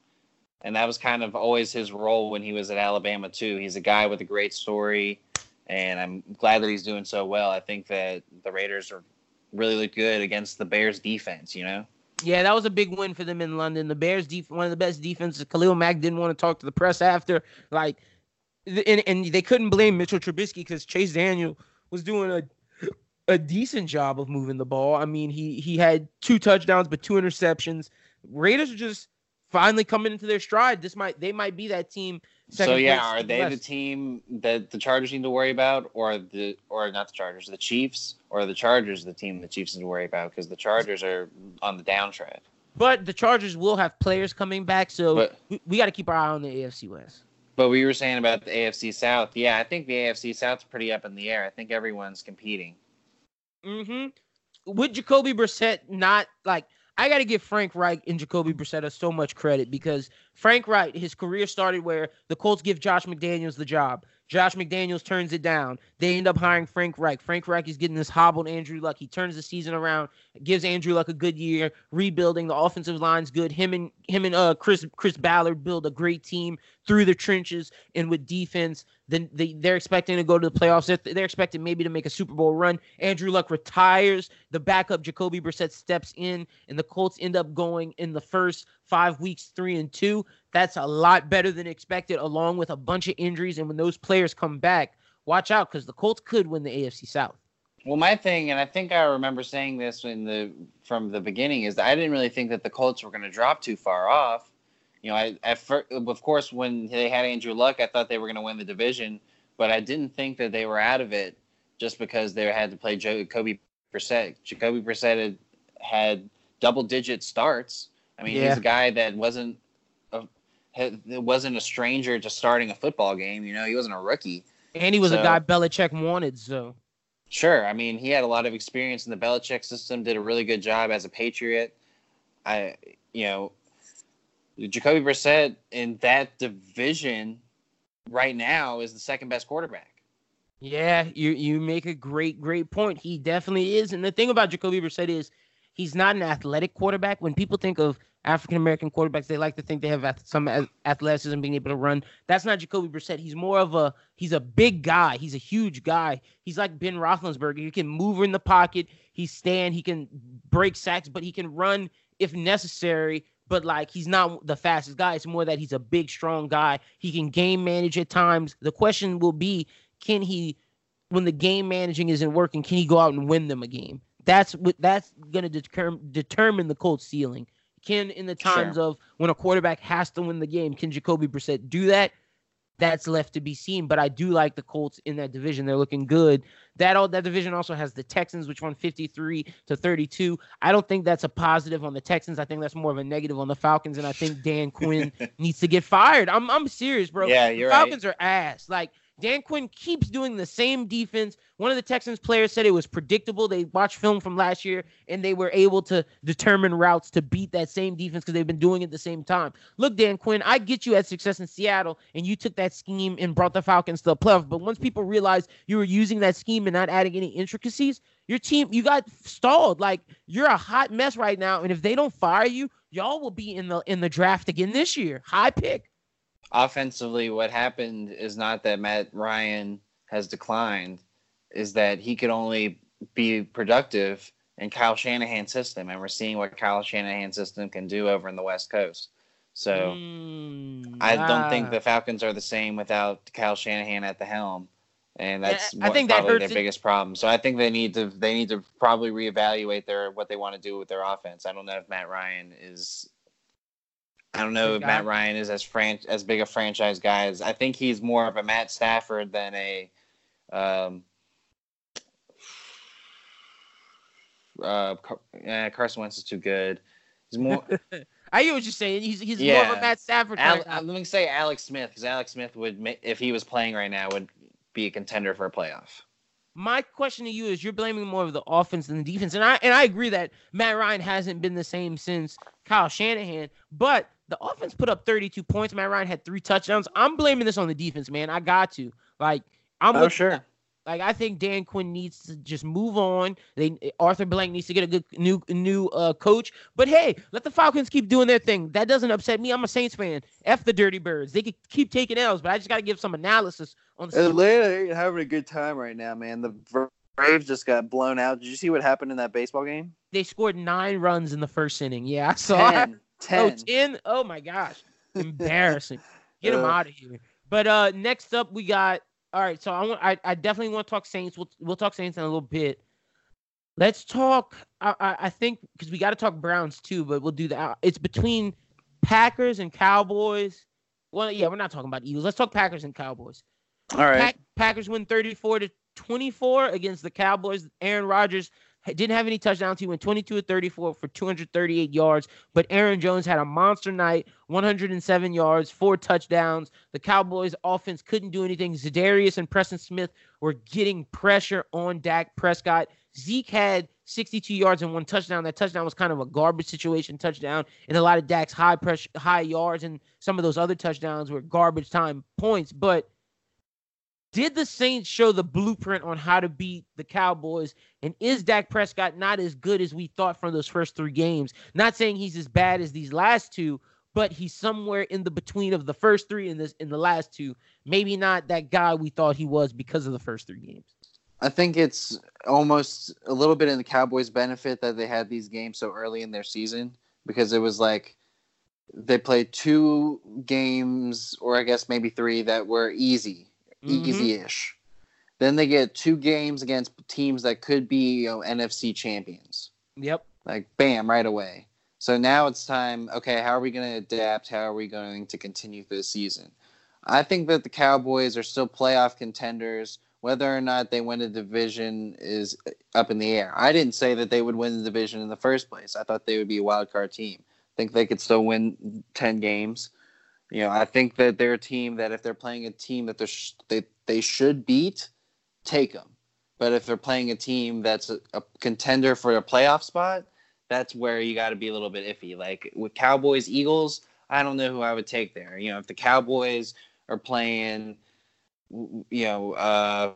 and that was kind of always his role when he was at Alabama too. He's a guy with a great story, and I'm glad that he's doing so well. I think that the Raiders are really look good against the Bears defense. You know, Yeah, that was a big win for them in London. The Bears, def- one of the best defenses. Khalil Mack didn't want to talk to the press after, like, and, and they couldn't blame Mitchell Trubisky because Chase Daniel was doing a a decent job of moving the ball. I mean, he he had two touchdowns but two interceptions. Raiders are just finally coming into their stride. This might they might be that team. So second yeah, are they the team that the Chargers need to worry about, or the or not the Chargers, the Chiefs, or the Chargers the team the Chiefs need to worry about because the Chargers are on the downtread. But the Chargers will have players coming back, so But- we, we got to keep our eye on the AFC West. But we were saying about the AFC South. Yeah, I think the AFC South's pretty up in the air. I think everyone's competing. Mm-hmm. Would Jacoby Brissett not like? I got to give Frank Reich and Jacoby Brissett so much credit because Frank Reich, his career started where the Colts give Josh McDaniels the job. Josh McDaniels turns it down. They end up hiring Frank Reich. Frank Reich is getting this hobbled Andrew Luck. He turns the season around, gives Andrew Luck a good year, rebuilding. The offensive line's good. Him and him and uh Chris Chris Ballard build a great team through the trenches and with defense. Then they, they're expecting to go to the playoffs. They're, they're expecting maybe to make a Super Bowl run. Andrew Luck retires. The backup Jacoby Brissett steps in, and the Colts end up going in the first five weeks three and two. That's a lot better than expected, along with a bunch of injuries. And when those players come back, watch out because the Colts could win the AFC South. Well, my thing, and I think I remember saying this in the from the beginning, is I didn't really think that the Colts were going to drop too far off. You know, I at of course when they had Andrew Luck, I thought they were going to win the division, but I didn't think that they were out of it just because they had to play Jacoby Brissett. Jacoby Brissett had, had double digit starts. I mean, Yeah. he's a guy that wasn't had, wasn't a stranger to starting a football game. You know, he wasn't a rookie. And he was So- a guy Belichick wanted, so Sure. I mean, he had a lot of experience in the Belichick system, did a really good job as a Patriot. I, you know, Jacoby Brissett in that division right now is the second best quarterback. Yeah, you you make a great great point. He definitely is. And the thing about Jacoby Brissett is he's not an athletic quarterback. When people think of African American quarterbacks, they like to think they have some athleticism, being able to run. That's not Jacoby Brissett. He's more of a he's a big guy. He's a huge guy. He's like Ben Roethlisberger. He can move in the pocket. He stand. He can break sacks, but he can run if necessary. But like he's not the fastest guy. It's more that he's a big, strong guy. He can game manage at times. The question will be can he when the game managing isn't working can he go out and win them a game that's what that's going to determine determine the Colts ceiling can in the times Sure. of when a quarterback has to win the game can Jacoby Brissett do that that's left to be seen but I do like the Colts in that division. They're looking good. That all that division also has the Texans which won 53 to 32 I don't think that's a positive on the Texans. I think that's more of a negative on the Falcons and I think Dan Quinn needs to get fired. I'm I'm serious bro. Yeah, you're right. Falcons are ass. Like Dan Quinn keeps doing the same defense. One of the Texans players said it was predictable. They watched film from last year and they were able to determine routes to beat that same defense because they've been doing it the same time. Look, Dan Quinn, I get you had success in Seattle and you took that scheme and brought the Falcons to the playoffs. But once people realized you were using that scheme and not adding any intricacies, your team you got stalled. Like you're a hot mess right now. And if they don't fire you, y'all will be in the in the draft again this year. High pick. Offensively, what happened is not that Matt Ryan has declined, is that he could only be productive in Kyle Shanahan's system, and we're seeing what Kyle Shanahan's system can do over in the West Coast. So Mm, I don't think the Falcons are the same without Kyle Shanahan at the helm, and that's I what- think that probably hurts their it. biggest problem. So I think they need to they need to probably reevaluate their what they want to do with their offense. I don't know if Matt Ryan is. I don't know if. Matt Ryan is as fran- as big a franchise guy as I think he's more of a Matt Stafford than a um, uh, Car- eh, Carson Wentz is too good. He's more I hear what you're saying. He's he's more of a Matt Stafford Al- uh, let me say Alex Smith because Alex Smith would if he was playing right now would be a contender for a playoff. My question to you is: You're blaming more of the offense than the defense, and I and I agree that Matt Ryan hasn't been the same since Kyle Shanahan. But the offense put up 32 points. Matt Ryan had three touchdowns. I'm blaming this on the defense, man. I got to like. I'm Oh sure. Like I think Dan Quinn needs to just move on. They Arthur Blank needs to get a good new new uh, coach. But hey, let the Falcons keep doing their thing. That doesn't upset me. I'm a Saints fan. F the Dirty Birds. They could keep taking L's, but I just got to give some analysis on the. Atlanta ain't having a good time right now, man. The Braves just got blown out. Did you see what happened in that baseball game? They scored nine runs in the first inning. Yeah, I saw. it. Ten. Oh, Ten. 10? Oh my gosh. Embarrassing. Get them Uh. out of here. But uh next up we got all right, so I want I, I definitely want to talk Saints. We'll we'll talk Saints in a little bit. Let's talk I I, I think because we got to talk Browns too, but we'll do that. It's between Packers and Cowboys. Well, yeah, we're not talking about Eagles. Let's talk Packers and Cowboys. All right. Pack, Packers win 34 to 24 against the Cowboys. Aaron Rodgers didn't have any touchdowns. He went 22 to 34 for 238 yards, but Aaron Jones had a monster night, 107 yards, four touchdowns. The Cowboys offense couldn't do anything. Za'Darius and Preston Smith were getting pressure on Dak Prescott. Zeke had 62 yards and one touchdown. That touchdown was kind of a garbage situation touchdown, and a lot of Dak's high pressure, high yards, and some of those other touchdowns were garbage time points. But did the Saints show the blueprint on how to beat the Cowboys? And is Dak Prescott not as good as we thought from those first three games? Not saying he's as bad as these last two, but he's somewhere in the between of the first three and this in the last two. Maybe not that guy we thought he was because of the first three games. I think it's almost a little bit in the Cowboys' benefit that they had these games so early in their season because it was like they played two games, or I guess maybe three, that were easy, Mhm. easy-ish. Then they get two games against teams that could be you know, NFC champions. Yep. Like bam, right away. So now it's time. Okay, how are we going to adapt? How are we going to continue through the season? I think that the Cowboys are still playoff contenders. Whether or not they win a division is up in the air. I didn't say that they would win the division in the first place. I thought they would be a wild card team. I think they could still win ten games. You know, I think that they're a team that if they're playing a team that they're sh- they they should beat, take them. But if they're playing a team that's a, a contender for a playoff spot, that's where you got to be a little bit iffy. Like with Cowboys, Eagles, I don't know who I would take there. You know, if the Cowboys are playing, you know, uh,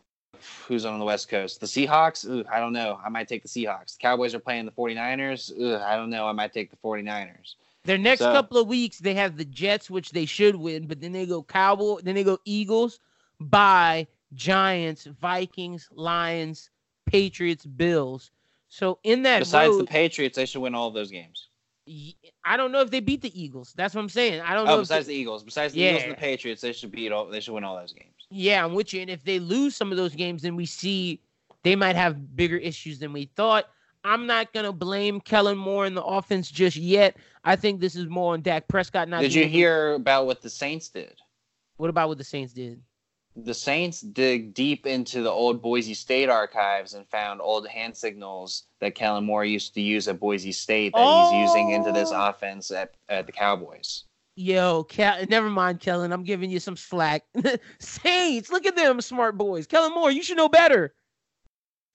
who's on the West Coast? The Seahawks? Ooh, I don't know. I might take the Seahawks. The Cowboys are playing the 49ers. Ooh, I don't know. I might take the 49ers. Their next So- couple of weeks, they have the Jets, which they should win, but then they go Cowboy, then they go Eagles, by Giants, Vikings, Lions, Patriots, Bills. So in that Besides road, the Patriots, they should win all of those games. I don't know if they beat the Eagles. That's what I'm saying. I don't oh, know. Oh, if besides they- the Eagles, besides the Eagles and the Patriots, they should beat all. They should win all those games. Yeah, I'm with you. And if they lose some of those games, then we see they might have bigger issues than we thought. I'm not gonna blame Kellen Moore in the offense just yet. I think this is more on Dak Prescott. Not Did you hear about what the Saints did? What about what the Saints did? The Saints dig deep into the old Boise State archives and found old hand signals that Kellen Moore used to use at Boise State that he's using into this Oh. offense at, at the Cowboys. Yo, Cal- never mind, Kellen. I'm giving you some slack. Saints, look at them, smart boys. Kellen Moore, you should know better.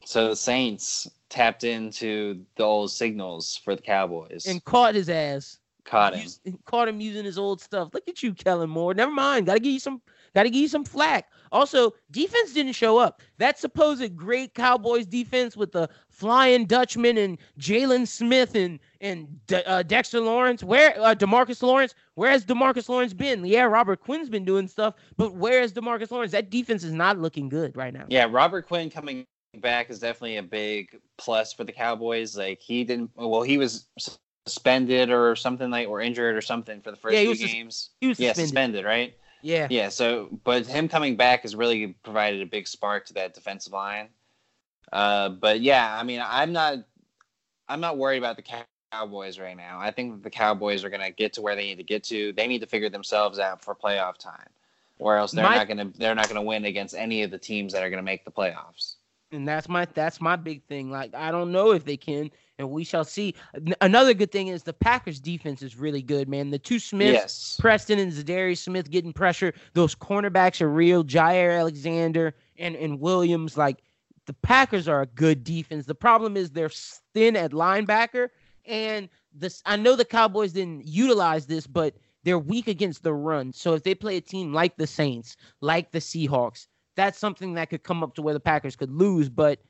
So the Saints tapped into the old signals for the Cowboys And caught his ass. caught him. Used- caught him using his old stuff. Look at you, Kellen Moore. Never mind. Gotta give you some. Gotta give you some flack. Also, defense didn't show up. That supposed great Cowboys defense with the Flying Dutchman and Jaylon Smith and and De- uh, Dexter Lawrence. Where uh, Demarcus Lawrence? Where has Demarcus Lawrence been? Yeah, Robert Quinn's been doing stuff, but where is Demarcus Lawrence? That defense is not looking good right now. Yeah, Robert Quinn coming back is definitely a big plus for the Cowboys. Like he didn't. Well, he was suspended or something like, or injured or something for the first Yeah, he few sus- games. He was yeah, suspended. suspended, right? Yeah. Yeah. So, but him coming back has really provided a big spark to that defensive line. Uh, but yeah, I mean, I'm not, I'm not worried about the Cowboys right now. I think the Cowboys are gonna get to where they need to get to. They need to figure themselves out for playoff time, or else they're My- not gonna, they're not gonna win against any of the teams that are gonna make the playoffs. And that's my that's my big thing. Like I don't know if they can, and we shall see. Another good thing is the Packers defense is really good, man. The two Smiths, yes. Preston and Za'Darius Smith getting pressure. Those cornerbacks are real. Jaire Alexander and and Williams. Like the Packers are a good defense. The problem is they're thin at linebacker, and this. I know the Cowboys didn't utilize this, but they're weak against the run. So if they play a team like the Saints, like the Seahawks, that's something that could come up to where the Packers could lose. But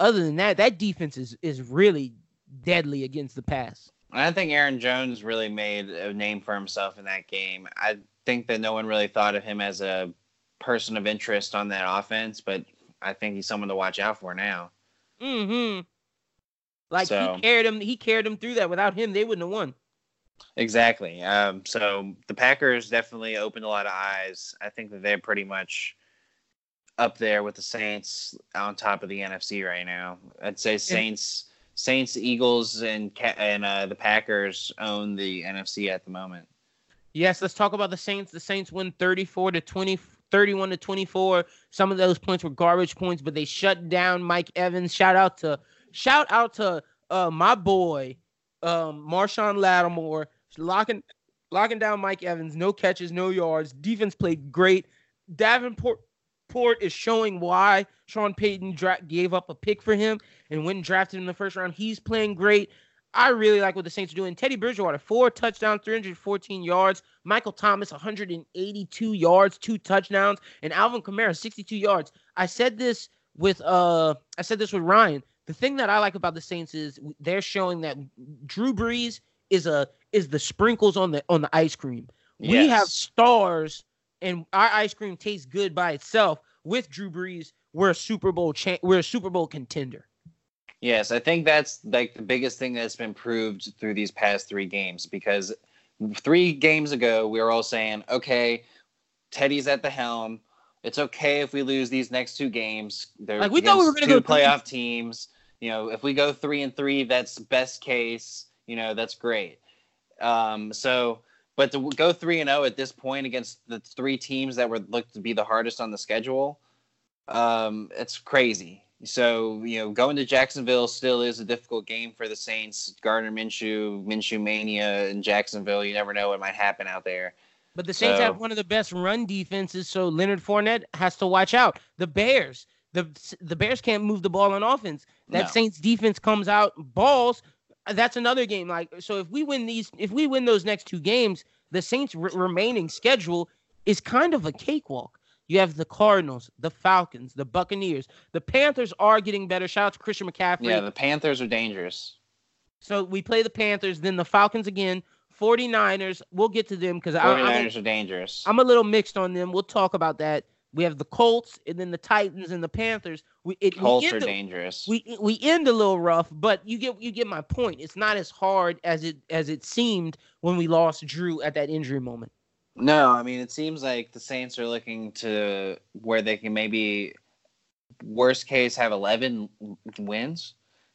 other than that, that defense is is really deadly against the pass. I think Aaron Jones really made a name for himself in that game. I think that no one really thought of him as a person of interest on that offense, but I think he's someone to watch out for now. Mm-hmm. Like So- he carried him, he carried him through that. Without him, they wouldn't have won. Exactly. Um, so the Packers definitely opened a lot of eyes. I think that they're pretty much up there with the Saints on top of the NFC right now. I'd say Saints, Saints, Eagles, and and uh, the Packers own the NFC at the moment. Yes, let's talk about the Saints. The Saints win 34 to 20, 31 to 24. Some of those points were garbage points, but they shut down Mike Evans. Shout out to shout out to uh, my boy um, Marshon Lattimore locking locking down Mike Evans. No catches, no yards. Defense played great. Davenport Port is showing why Sean Payton dra- gave up a pick for him and when drafted in the first round. He's playing great. I really like what the Saints are doing. Teddy Bridgewater, four touchdowns, 314 yards. Michael Thomas, 182 yards, two touchdowns, and Alvin Kamara, 62 yards. I said this with uh, I said this with Ryan. The thing that I like about the Saints is they're showing that Drew Brees is a is the sprinkles on the on the ice cream. We have stars, and our ice cream tastes good by itself. With Drew Brees, we're a Super Bowl cha- we're a Super Bowl contender. Yes, I think that's like the biggest thing that's been proved through these past three games because three games ago we were all saying, okay, Teddy's at the helm. It's okay if we lose these next two games. They're Like, we thought we were gonna two go three- playoff teams. You know, if we go three and three, that's best case. You know, that's great. Um, so, but to go three and zero at this point against the three teams that were looked to be the hardest on the schedule, um, it's crazy. So you know, going to Jacksonville still is a difficult game for the Saints. Gardner Minshew, Minshew mania in Jacksonville. You never know what might happen out there. But the Saints So- have one of the best run defenses, so Leonard Fournette has to watch out. The Bears, the the Bears can't move the ball on offense. That No. Saints defense comes out balls. That's another game. Like so, if we win these, if we win those next two games, the Saints' re- remaining schedule is kind of a cakewalk. You have the Cardinals, the Falcons, the Buccaneers. The Panthers are getting better. Shout out to Christian McCaffrey. Yeah, the Panthers are dangerous. So we play the Panthers, then the Falcons again, 49ers. We'll get to them because I'm, 49ers are dangerous. I'm a little mixed on them. We'll talk about that. We have the Colts and then the Titans and the Panthers. We it, Colts we are the- dangerous. we we end a little rough, but you get you get my point. It's not as hard as it as it seemed when we lost Drew at that injury moment. No, I mean it seems like the Saints are looking to where they can maybe worst case have 11 wins.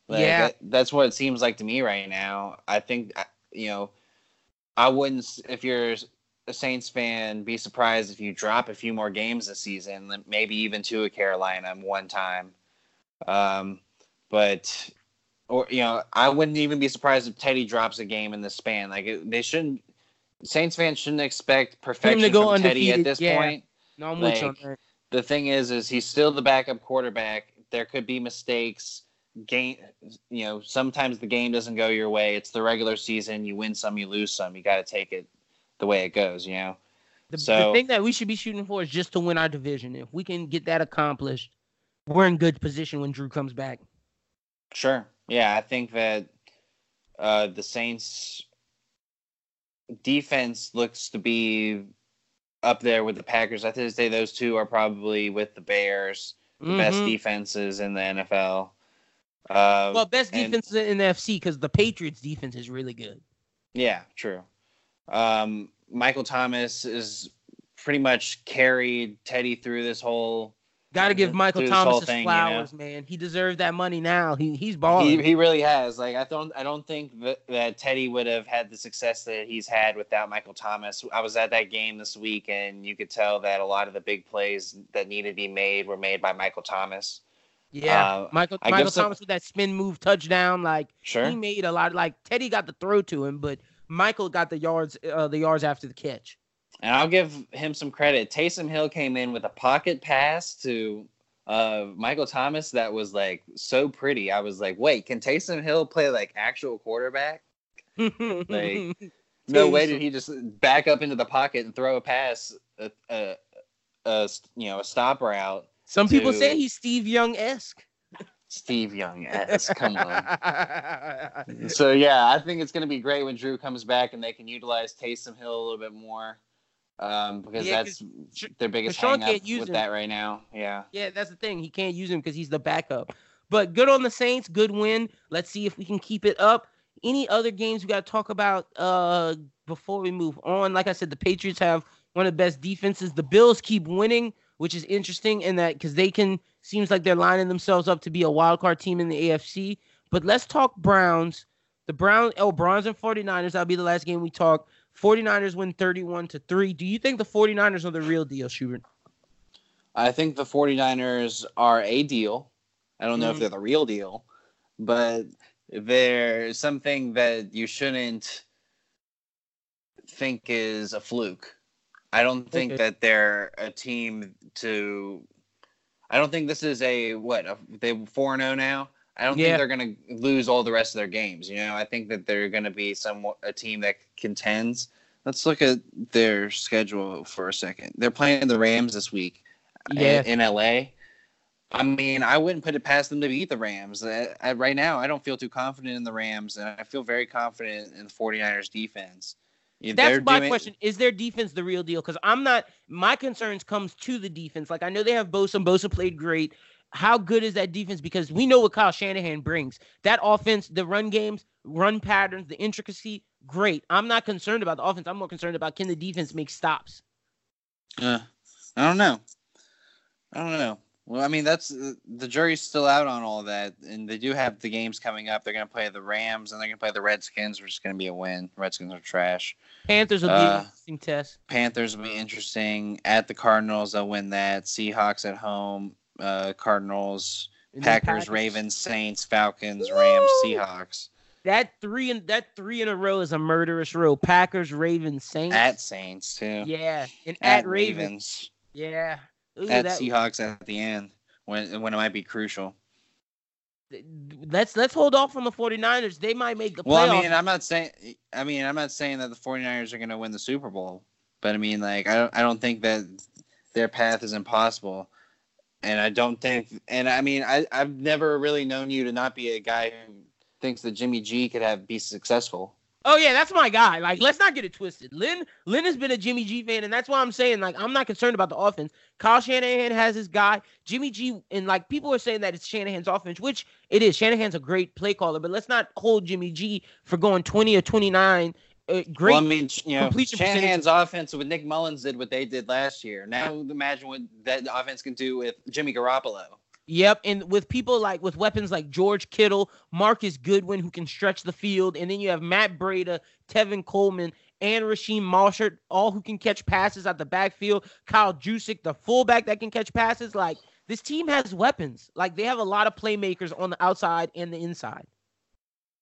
Like, Yeah. that- that's what it seems like to me right now. I think you know I wouldn't if you're a Saints fan be surprised if you drop a few more games this season, maybe even to a Carolina one time. Um but or you know, I wouldn't even be surprised if Teddy drops a game in the span. Like it, they shouldn't Saints fans shouldn't expect perfection go from Teddy at this yeah. point. No, I'm with you Like. The thing is, is he's still the backup quarterback. There could be mistakes. Game, you know, sometimes the game doesn't go your way. It's the regular season. You win some, you lose some. You got to take it the way it goes. You know. The, the thing that we should be shooting for is just to win our division. If we can get that accomplished, we're in good position when Drew comes back. Sure. Yeah, I think that uh, the Saints defense looks to be up there with the Packers. I think say those two are probably with the Bears, the best Mhm. defenses in the NFL. Uh, Well, best and- defense in the FC because the Patriots defense is really good. Yeah, true. Um, Michael Thomas is pretty much carried Teddy through this whole. Got to give Michael through this whole Thomas his thing, you know? flowers, man. He deserved that money now. He he's balling. He, he really has. Like I don't I don't think that, that Teddy would have had the success that he's had without Michael Thomas. I was at that game this week, and you could tell that a lot of the big plays that needed to be made were made by Michael Thomas. yeah, uh, Michael I Michael Thomas with that spin move touchdown. Like Sure. he made a lot. Like Teddy got the throw to him, but Michael got the yards uh, the yards after the catch. And I'll give him some credit. Taysom Hill came in with a pocket pass to uh, Michael Thomas that was like so pretty. I was like, wait, can Taysom Hill play like actual quarterback? Like, No way did he just back up into the pocket and throw a pass, a, a, a you know a stop route. Some people say he's Steve Young esque. Steve Young, yes, come on. So yeah, I think it's going to be great when Drew comes back and they can utilize Taysom Hill a little bit more. Um, because Yeah, that's their biggest hang up can't use with him. that right now. Yeah. Yeah, that's the thing. He can't use him because he's the backup. But good on the Saints. Good win. Let's see if we can keep it up. Any other games we got to talk about uh, before we move on? Like I said, the Patriots have one of the best defenses. The Bills keep winning, which is interesting in that because they can seems like they're lining themselves up to be a wild card team in the AFC. But let's talk Browns. The Browns, oh, Browns and 49ers. That'll be the last game we talk. 49ers win 31 to 3. Do you think the 49ers are the real deal, Schubert? I think the 49ers are a deal. I don't know if Mhm. they're the real deal, but they're something that you shouldn't think is a fluke. I don't think Okay. that they're a team to. I don't think this is a what a, they four zero now. I don't Yeah. think they're going to lose all the rest of their games. You know, I think that they're going to be somewhat a team that contends. Let's look at their schedule for a second. They're playing the Rams this week Yeah. in, in LA. I mean, I wouldn't put it past them to beat the Rams. Uh, I, right now, I don't feel too confident in the Rams, and I feel very confident in the 49ers defense. That's my doing- question. Is their defense the real deal? Because I'm not. My concerns comes to the defense. Like I know they have Bosa. and Bosa played great. How good is that defense? Because we know what Kyle Shanahan brings. That offense, the run games, run patterns, the intricacy, great. I'm not concerned about the offense. I'm more concerned about can the defense make stops. Uh, I don't know. I don't know. Well, I mean, that's uh, the jury's still out on all of that, and they do have the games coming up. They're going to play the Rams, and they're going to play the Redskins, which is going to be a win. Redskins are trash. Panthers will be Uh, an interesting test. Panthers will be interesting. At the Cardinals, they'll win that. Seahawks at home. Uh, Cardinals, And then Packers, Ravens, Saints, Falcons, Rams, Seahawks. that three in that three in a row is a murderous row. Packers, Ravens, Saints. At Saints too. yeah, and at, At Ravens. Ravens. Yeah. Ooh, At that- Seahawks at the end when when it might be crucial. let's let's hold off on the 49ers. They might make the playoffs. Well, playoffs. I mean, I'm not saying I mean, I'm not saying that the 49ers are going to win the Super Bowl, but I mean like I don't I don't think that their path is impossible. And I don't think and I mean, I I've never really known you to not be a guy who thinks that Jimmy G could have be successful. Oh yeah, that's my guy. Like, let's not get it twisted. Lynn Lynn has been a Jimmy G fan, and that's why I'm saying like I'm not concerned about the offense. Kyle Shanahan has his guy. Jimmy G and like people are saying that it's Shanahan's offense, which it is. Shanahan's a great play caller, but let's not hold Jimmy G for going 20 or 29. Uh, great. Well, I mean, you know, completion percentage. Shanahan's offense with Nick Mullens did what they did last year. Now imagine what that offense can do with Jimmy Garoppolo. Yep, and with people like with weapons like George Kittle, Marquise Goodwin, who can stretch the field, and then you have Matt Breida, Tevin Coleman, and Rasheem Marshall, all who can catch passes at the backfield. Kyle Juszczyk, the fullback that can catch passes. Like this team has weapons. Like they have a lot of playmakers on the outside and the inside.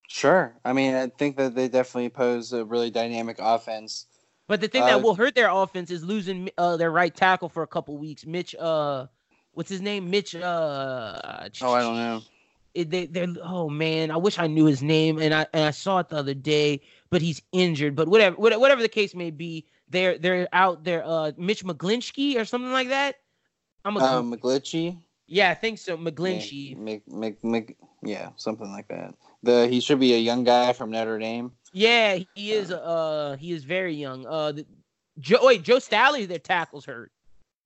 Sure. I mean, I think that they definitely pose a really dynamic offense. But the thing Uh, that will hurt their offense is losing uh, their right tackle for a couple weeks. Mitch, uh, what's his name? Mitch. Uh, Oh, I don't know. it, they they're oh man, I wish I knew his name and I and I saw it the other day, but he's injured. But whatever whatever, the case may be, they're they're out there. Uh, Mitch McGlinchey or something like that. I'm a Um, McGlinchey. yeah, I think so. McGlinchey. Mc, Mc, Mc, yeah, something like that. The he should be a young guy from Notre Dame. Yeah, he is. Uh, he is very young. Uh, the, Joe wait, Joe Staley, their tackles hurt.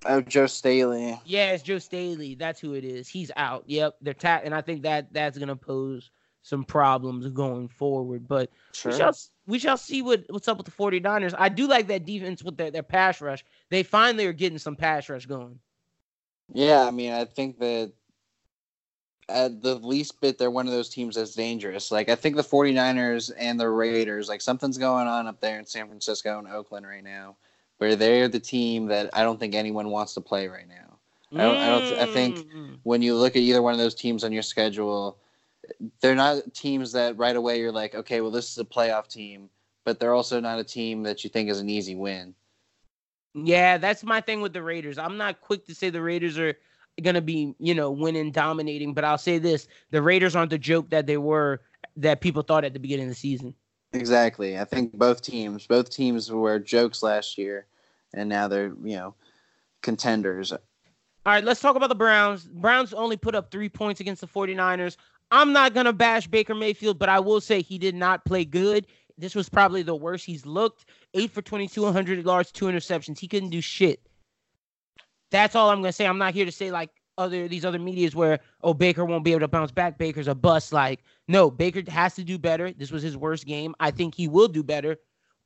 Oh, Joe Staley. Yeah, it's Joe Staley. That's who it is. He's out. Yep, they're ta- and I think that that's gonna pose some problems going forward. But Sure. We shall we shall see what, what's up with the 49ers. I do like that defense with their, their pass rush. They finally are getting some pass rush going. Yeah, I mean, I think that at the least bit, they're one of those teams that's dangerous. Like, I think the 49ers and the Raiders, like, something's going on up there in San Francisco and Oakland right now, where they're the team that I don't think anyone wants to play right now. I don't- I don't- I think- Mm. When you look at either one of those teams on your schedule, they're not teams that right away you're like, okay, well, this is a playoff team, but they're also not a team that you think is an easy win. Yeah, that's my thing with the Raiders. I'm not quick to say the Raiders are going to be, you know, winning, dominating, but I'll say this the Raiders aren't the joke that they were that people thought at the beginning of the season. Exactly. I think both teams, both teams were jokes last year, and now they're you know contenders. All right, let's talk about the Browns. Browns only put up three points against the 49ers. I'm not going to bash Baker Mayfield, but I will say he did not play good. This was probably the worst he's looked. Eight for 22, 100 yards, two interceptions. He couldn't do shit. That's all I'm going to say. I'm not here to say like other these other medias where oh Baker won't be able to bounce back. Baker's a bust. Like no, Baker has to do better. This was his worst game. I think he will do better,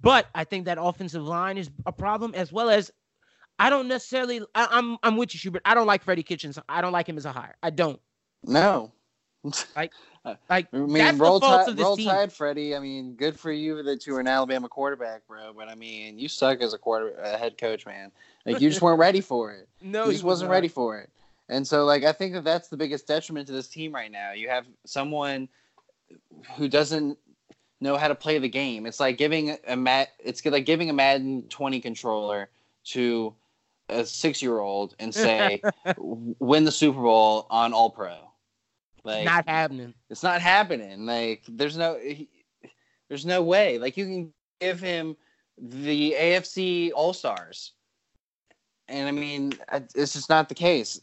but I think that offensive line is a problem as well as I don't necessarily. I, I'm I'm with you, Schubert. I don't like Freddie Kitchens. I don't like him as a hire. I don't. No, uh, Like I mean, that's roll, the fault tide, of this roll team. tide, Freddie. I mean, good for you that you were an Alabama quarterback, bro. But I mean, you suck as a quarter, a head coach, man. Like you just weren't ready for it. no, he he just was wasn't not. ready for it. And so, like, I think that that's the biggest detriment to this team right now. You have someone who doesn't know how to play the game. It's like giving a mat. It's like giving a Madden 20 controller to a six-year-old and say, "Win the Super Bowl on All Pro." Like, Not happening. it's not happening. Like, there's no, he, there's no way. Like, you can give him the AFC All Stars, and I mean, it's just not the case.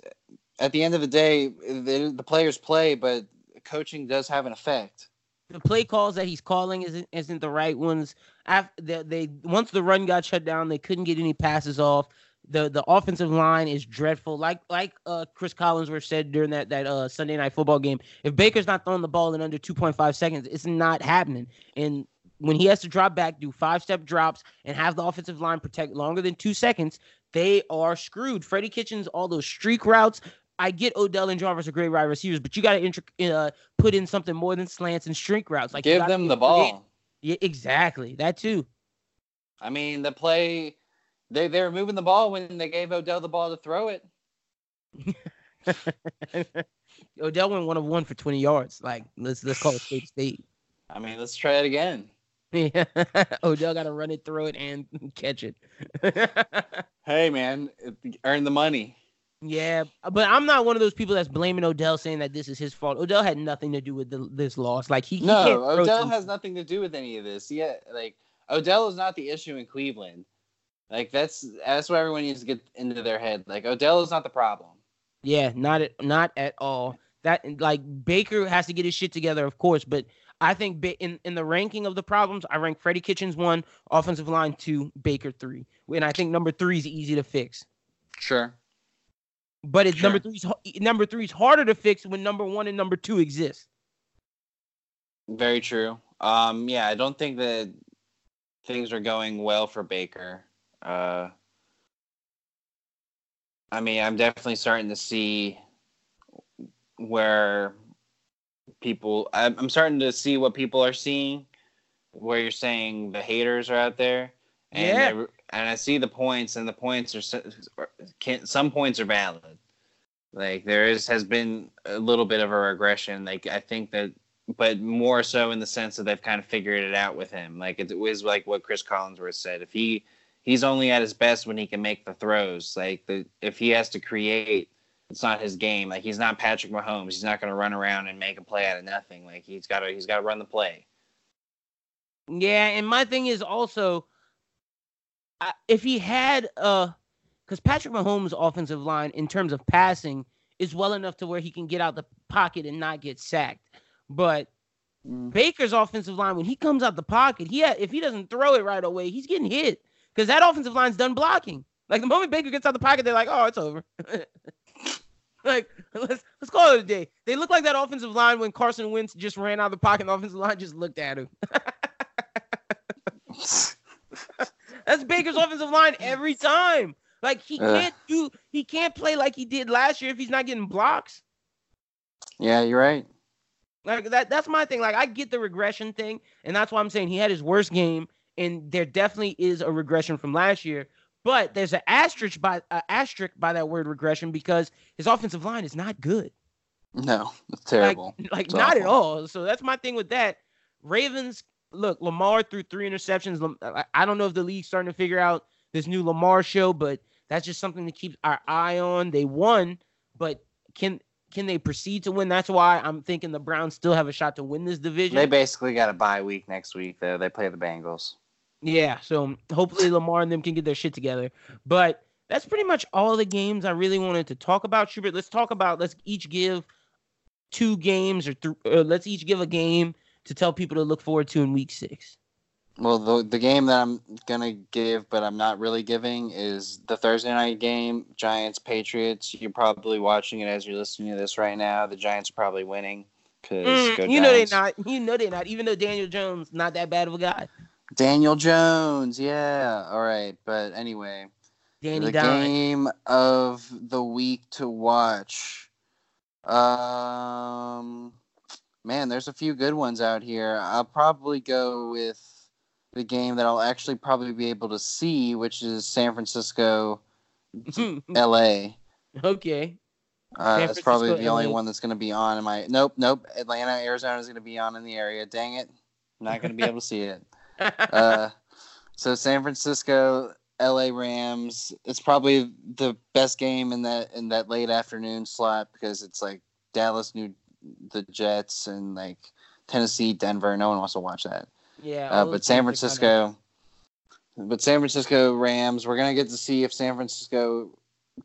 At the end of the day, the, the players play, but coaching does have an effect. The play calls that he's calling isn't isn't the right ones. After they, they once the run got shut down, they couldn't get any passes off. The the offensive line is dreadful. Like like uh Cris Collinsworth said during that that uh Sunday night football game, if Baker's not throwing the ball in under 2.5 seconds, it's not happening. And when he has to drop back, do five step drops, and have the offensive line protect longer than two seconds, they are screwed. Freddie Kitchens, all those streak routes. I get Odell and Jarvis are great wide receivers, but you got to uh, put in something more than slants and shrink routes. Like give them the creative. ball. Yeah, exactly. That too. I mean, the play. They they were moving the ball when they gave Odell the ball to throw it. Odell went one of one for 20 yards. Like let's let's call it state state. I mean, let's try it again. Yeah. Odell got to run it, throw it, and catch it. Hey, man, earn the money. Yeah, but I'm not one of those people that's blaming Odell, saying that this is his fault. Odell had nothing to do with the, this loss. Like he, he No, Odell has nothing to do with any of this. Yeah, like Odell is not the issue in Cleveland. Like that's that's what everyone needs to get into their head. Like Odell is not the problem. Yeah, not at not at all. That like Baker has to get his shit together, of course, but I think in in the ranking of the problems, I rank Freddie Kitchens one, offensive line two, Baker three, and I think number three is easy to fix. Sure. But it's Sure. number three's number three's harder to fix when number one and number two exist. Very true. Um, yeah, I don't think that things are going well for Baker. Uh, I mean, I'm definitely starting to see where people. I'm, I'm starting to see what people are seeing, where you're saying the haters are out there, and Yeah. And I see the points, and the points are can some points are valid. Like there is has been a little bit of a regression. Like I think that but more so in the sense that they've kind of figured it out with him. Like it was like what Cris Collinsworth said. If he he's only at his best when he can make the throws. Like the if he has to create, it's not his game. Like he's not Patrick Mahomes. He's not going to run around and make a play out of nothing. Like he's got to he's got to run the play. Yeah, and my thing is also, if he had uh, because Patrick Mahomes' offensive line in terms of passing is well enough to where he can get out the pocket and not get sacked, but Baker's offensive line, when he comes out the pocket, he ha- if he doesn't throw it right away, he's getting hit because that offensive line's done blocking. Like the moment Baker gets out the pocket, they're like, "Oh, it's over." like let's let's call it a day. They look like that offensive line when Carson Wentz just ran out of the pocket, and the offensive line just looked at him. That's Baker's offensive line every time. Like he can't do, he can't play like he did last year if he's not getting blocks. Yeah, you're right. Like that that's my thing. Like I get the regression thing, and that's why I'm saying he had his worst game, and there definitely is a regression from last year. But there's an asterisk by uh, asterisk by that word regression because his offensive line is not good. No, it's terrible. Like, like It's not at all. So that's my thing with that. Ravens, look, Lamar threw three interceptions. I- don't know if the league's starting to figure out this new Lamar show, but that's just something to keep our eye on. They won, but can can they proceed to win? That's why I'm thinking the Browns still have a shot to win this division. They basically got a bye week next week though. They play the Bengals. Yeah, so hopefully Lamar and them can get their shit together. But that's pretty much all the games I really wanted to talk about. Schubert, let's talk about. Let's each give two games, or th- uh, let's each give a game to tell people to look forward to in Week Six. Well, the the game that I'm gonna give, but I'm not really giving, is the Thursday night game, Giants Patriots. You're probably watching it as you're listening to this right now. The Giants are probably winning because Mm, you know they're not. You know they're not. Even though Daniel Jones not that bad of a guy. Daniel Jones, yeah. All right, but anyway, Danny the game of the week to watch. Um, man, there's a few good ones out here. I'll probably go with the game that I'll actually probably be able to see, which is San Francisco, L.A. okay. Uh, probably the only one that's going to be on in my. Nope, nope. Atlanta, Arizona is going to be on in the area. Dang it, I'm not going to be able to see it. Uh, so San Francisco, LA Rams. It's probably the best game in that in that late afternoon slot because it's like Dallas, New the Jets, and like Tennessee, Denver. No one wants to watch that. yeah. Uh, but San teams are kinda- Francisco, but San Francisco Rams. We're gonna get to see if San Francisco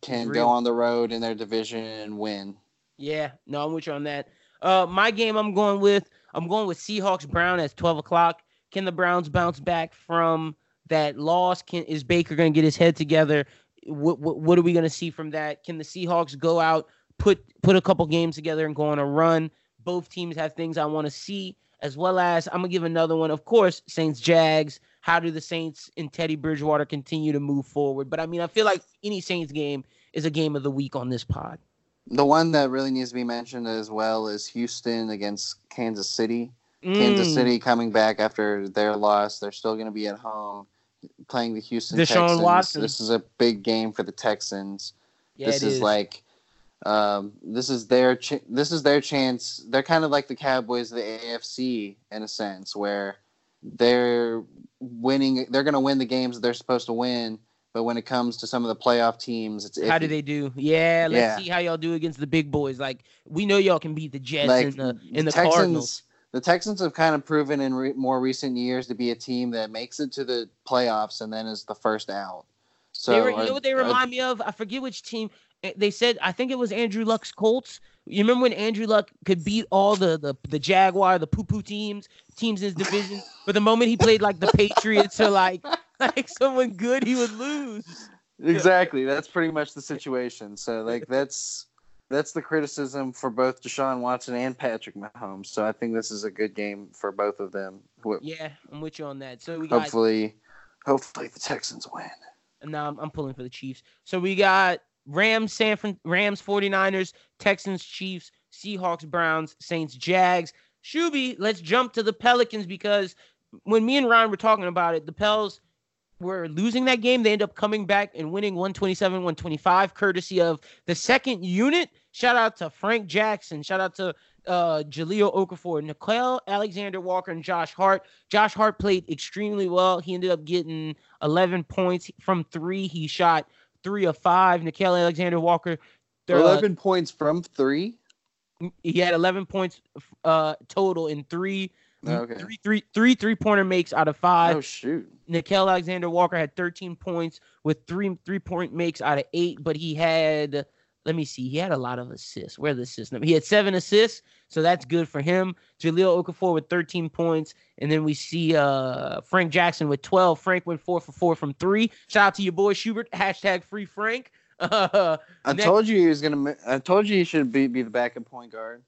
can go on the road in their division and win. Yeah, no, I'm with you on that. Uh, my game I'm going with I'm going with Seahawks Brown at 12 o'clock. Can the Browns bounce back from that loss? Can is Baker going to get his head together? What, what what are we going to see from that? Can the Seahawks go out put put a couple games together and go on a run? Both teams have things I want to see, as well as I'm gonna give another one. Of course, Saints Jags. How do the Saints and Teddy Bridgewater continue to move forward? But I mean, I feel like any Saints game is a game of the week on this pod. The one that really needs to be mentioned as well is Houston against Kansas City. Kansas Mm. City coming back after their loss. They're still going to be at home playing the Houston Deshaun Texans. Watson. This is a big game for the Texans. Yeah, this is, like Um, this is their ch- this is their chance. They're kind of like the Cowboys of the AFC in a sense, where they're winning. They're going to win the games they're supposed to win. But when it comes to some of the playoff teams, it's How do they do? Yeah, let's Yeah. see how y'all do against the big boys. Like we know y'all can beat the Jets like and the and the Texans. Cardinals. The Texans have kind of proven in re- more recent years to be a team that makes it to the playoffs and then is the first out. So they were, you know what they remind me of? I forget which team. Eh, They said I think it was Andrew Luck's Colts. You remember when Andrew Luck could beat all the the, the Jaguar, the poo poo teams, teams in his division, but the moment he played like the Patriots or like like someone good, he would lose. Exactly. That's pretty much the situation. So like that's that's the criticism for both Deshaun Watson and Patrick Mahomes. So I think this is a good game for both of them. Yeah, I'm with you on that. So we got Hopefully, hopefully the Texans win. No, I'm, I'm pulling for the Chiefs. So we got Rams, San Fran, Rams, 49ers, Texans, Chiefs, Seahawks, Browns, Saints, Jags. Shuby, let's jump to the Pelicans because when me and Ryan were talking about it, the Pels were losing that game. They end up coming back and winning 127, 125, courtesy of the second unit. Shout out to Frank Jackson. Shout out to uh Jahlil Okafor, Nickeil Alexander Walker, and Josh Hart. Josh Hart played extremely well. He ended up getting 11 points from three. He shot three of five. Nickeil Alexander Walker, uh, Eleven points from three. he had 11 points uh total in three, Okay. three, three, three three-pointer makes out of five. Oh shoot. Nickeil Alexander Walker had 13 points with three three-point makes out of eight, but he had let me see, he had a lot of assists. Where the assists? number? He had seven assists, so that's good for him. Jahlil Okafor with 13 points, and then we see uh Frank Jackson with 12. Frank went four for four from three. Shout out to your boy Schubert. Hashtag free Frank. Uh, I Next- told you he was gonna. I told you he should be be the backup point guard.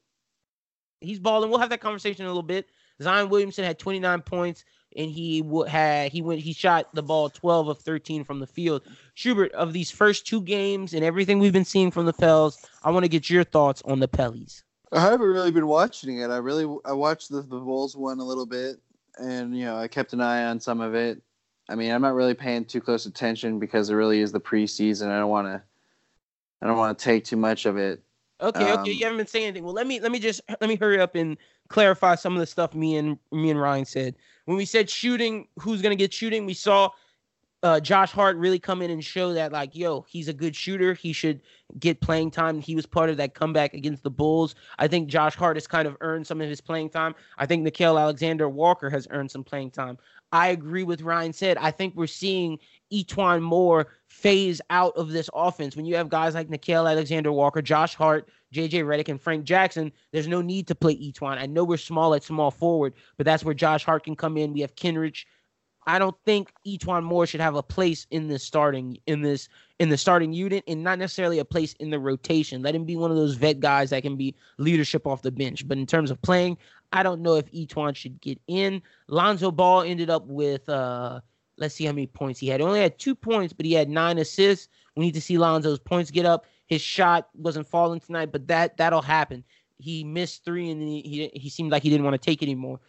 he's balling. We'll have that conversation in a little bit. Zion Williamson had 29 points, and he w- had he went he shot the ball 12 of 13 from the field. Schubert, of these first two games and everything we've been seeing from the Pels, I want to get your thoughts on the Pellies. I haven't really been watching it. I really I watched the, the Bulls one a little bit, and you know I kept an eye on some of it. I mean, I'm not really paying too close attention because it really is the preseason. I don't want to. I don't want to take too much of it. Okay, okay, Um, you haven't been saying anything. Well, let me let me just let me hurry up and clarify some of the stuff me and me and Ryan said. When we said shooting, who's gonna get shooting? We saw uh, Josh Hart really come in and show that like, yo, he's a good shooter. He should get playing time. He was part of that comeback against the Bulls. I think Josh Hart has kind of earned some of his playing time. I think Nickeil Alexander Walker has earned some playing time. I agree with Ryan said. I think we're seeing E'Twaun Moore phase out of this offense. When you have guys like Nickeil Alexander Walker, Josh Hart, JJ Redick, and Frank Jackson, there's no need to play E'Twaun. I know we're small at small forward, but that's where Josh Hart can come in. We have Kenrich. I don't think E'Twaun Moore should have a place in this starting in this in the starting unit and not necessarily a place in the rotation. Let him be one of those vet guys that can be leadership off the bench. But in terms of playing, I don't know if E'Twaun should get in. Lonzo Ball ended up with uh let's see how many points he had. He only had two points, but he had nine assists. We need to see Lonzo's points get up. His shot wasn't falling tonight, but that that'll happen. He missed three and he he, he seemed like he didn't want to take anymore.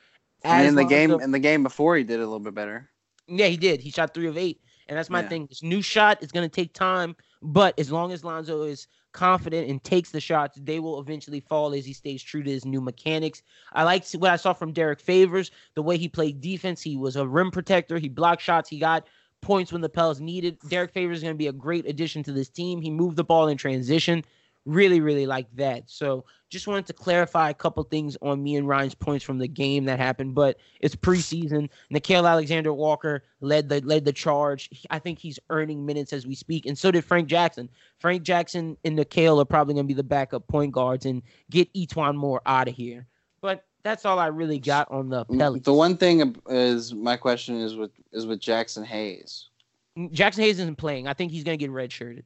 And in the game, Lonzo- in the game before, he did a little bit better. yeah, he did. He shot three of eight. And that's my Yeah. thing. This new shot is going to take time, but as long as Lonzo is confident and takes the shots, they will eventually fall as he stays true to his new mechanics. I like what I saw from Derrick Favors, the way he played defense. He was a rim protector. He blocked shots. He got points when the Pels needed. Derrick Favors is going to be a great addition to this team. He moved the ball in transition. Really, really like that. So just wanted to clarify a couple things on me and Ryan's points from the game that happened, but it's preseason. Nickeil Alexander Walker led the led the charge. I think he's earning minutes as we speak, and so did Frank Jackson. Frank Jackson and Nickeil are probably going to be the backup point guards and get E'Twaun Moore out of here. But that's all I really got on the mm, Pelicans. The one thing is my question is with is with Jaxson Hayes. Mm, Jaxson Hayes isn't playing. I think he's going to get redshirted.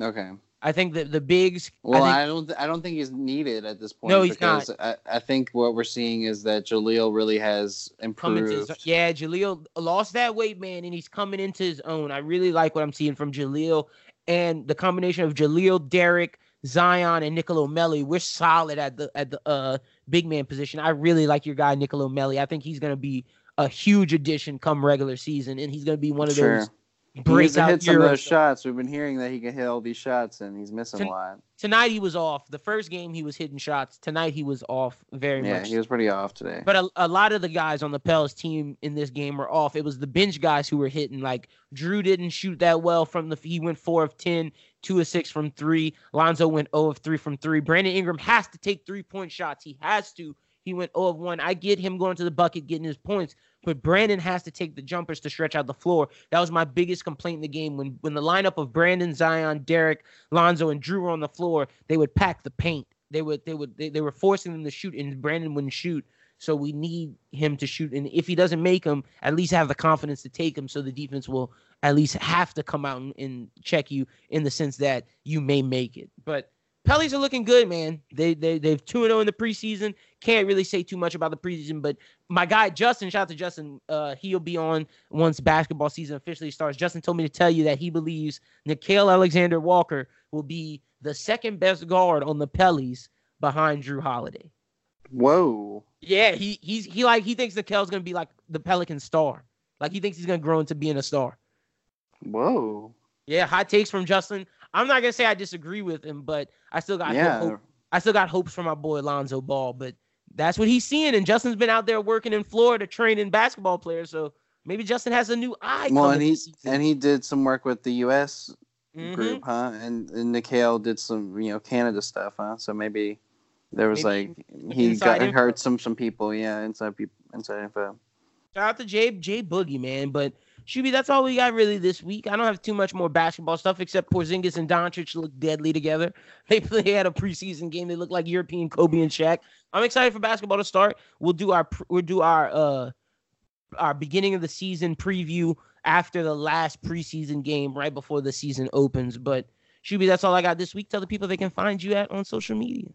Okay. I think the the bigs. Well, I I, don't. th- I don't think he's needed at this point. No, he's because I, I think what we're seeing is that Jahlil really has improved. his, yeah, Jahlil lost that weight, man, and he's coming into his own. I really like what I'm seeing from Jahlil and the combination of Jahlil, Derrick, Zion, and Nicolo Melli. We're solid at the at the uh big man position. I really like your guy Nicolo Melli. I think he's gonna be a huge addition come regular season, and he's gonna be one of Sure. those break to out hit some of those shots. We've been hearing that he can hit all these shots, and he's missing Ton- a lot. Tonight he was off. The first game he was hitting shots. Tonight he was off very Yeah, much. Yeah, he was pretty off today. But a, a lot of the guys on the Pels team in this game were off. It was the bench guys who were hitting. Like Jrue didn't shoot that well from the. He went four of ten, two of six from three. Lonzo went 0 of three from three. Brandon Ingram has to take three point shots. He has to. He went 0 of one. I get him going to the bucket, getting his points, but Brandon has to take the jumpers to stretch out the floor. That was my biggest complaint in the game. When when the lineup of Brandon, Zion, Derrick, Lonzo, and Jrue were on the floor, they would pack the paint. They would they would they, they were forcing them to shoot, and Brandon wouldn't shoot. So we need him to shoot, and if he doesn't make them, at least have the confidence to take them, so the defense will at least have to come out and, and check you in the sense that you may make it. But Pellies are looking good, man. They they they've two zero in the preseason. Can't really say too much about the preseason, but my guy Justin, shout out to Justin. Uh, he'll be on once basketball season officially starts. Justin told me to tell you that he believes Nickeil Alexander Walker will be the second best guard on the Pellies behind Jrue Holiday. Whoa. Yeah, he he's he like he thinks Nickeil's gonna be like the Pelican star. Like he thinks he's gonna grow into being a star. Whoa. Yeah, hot takes from Justin. I'm not gonna say I disagree with him, but I still got yeah. hope, I still got hopes for my boy Lonzo Ball. But that's what he's seeing, and Justin's been out there working in Florida training basketball players. So maybe Justin has a new eye. Well, and he and he did some work with the U.S. Mhm. group, huh? And and Nickeil did some, you know, Canada stuff, huh? So maybe there was Maybe like he got info. hurt some some people, yeah, inside people inside info. Shout out to Jay Jay Boogie, man. But Shuby, that's all we got really this week. I don't have too much more basketball stuff except Porzingis and Doncic look deadly together. They they had a preseason game. They look like European Kobe and Shaq. I'm excited for basketball to start. We'll do our we'll do our uh our beginning of the season preview after the last preseason game, right before the season opens. But Shuby, that's all I got this week. Tell the people they can find you at on social media.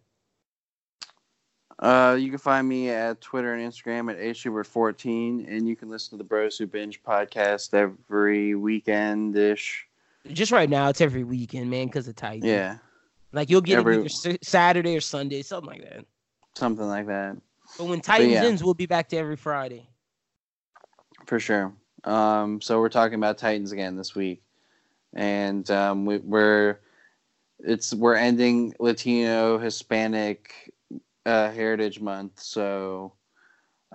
Uh, you can find me at Twitter and Instagram at ashubert14, and you can listen to the Bros Who Binge podcast every weekend ish. Just right now, it's every weekend, man, because of Titans. Yeah, Like you'll get Every- it either Saturday or Sunday, something like that. something like that But when Titans yeah. ends, we'll be back to every Friday. for sure. Um, so we're talking about Titans again this week, and um, we, we're it's we're ending Latino Hispanic uh, Heritage Month, so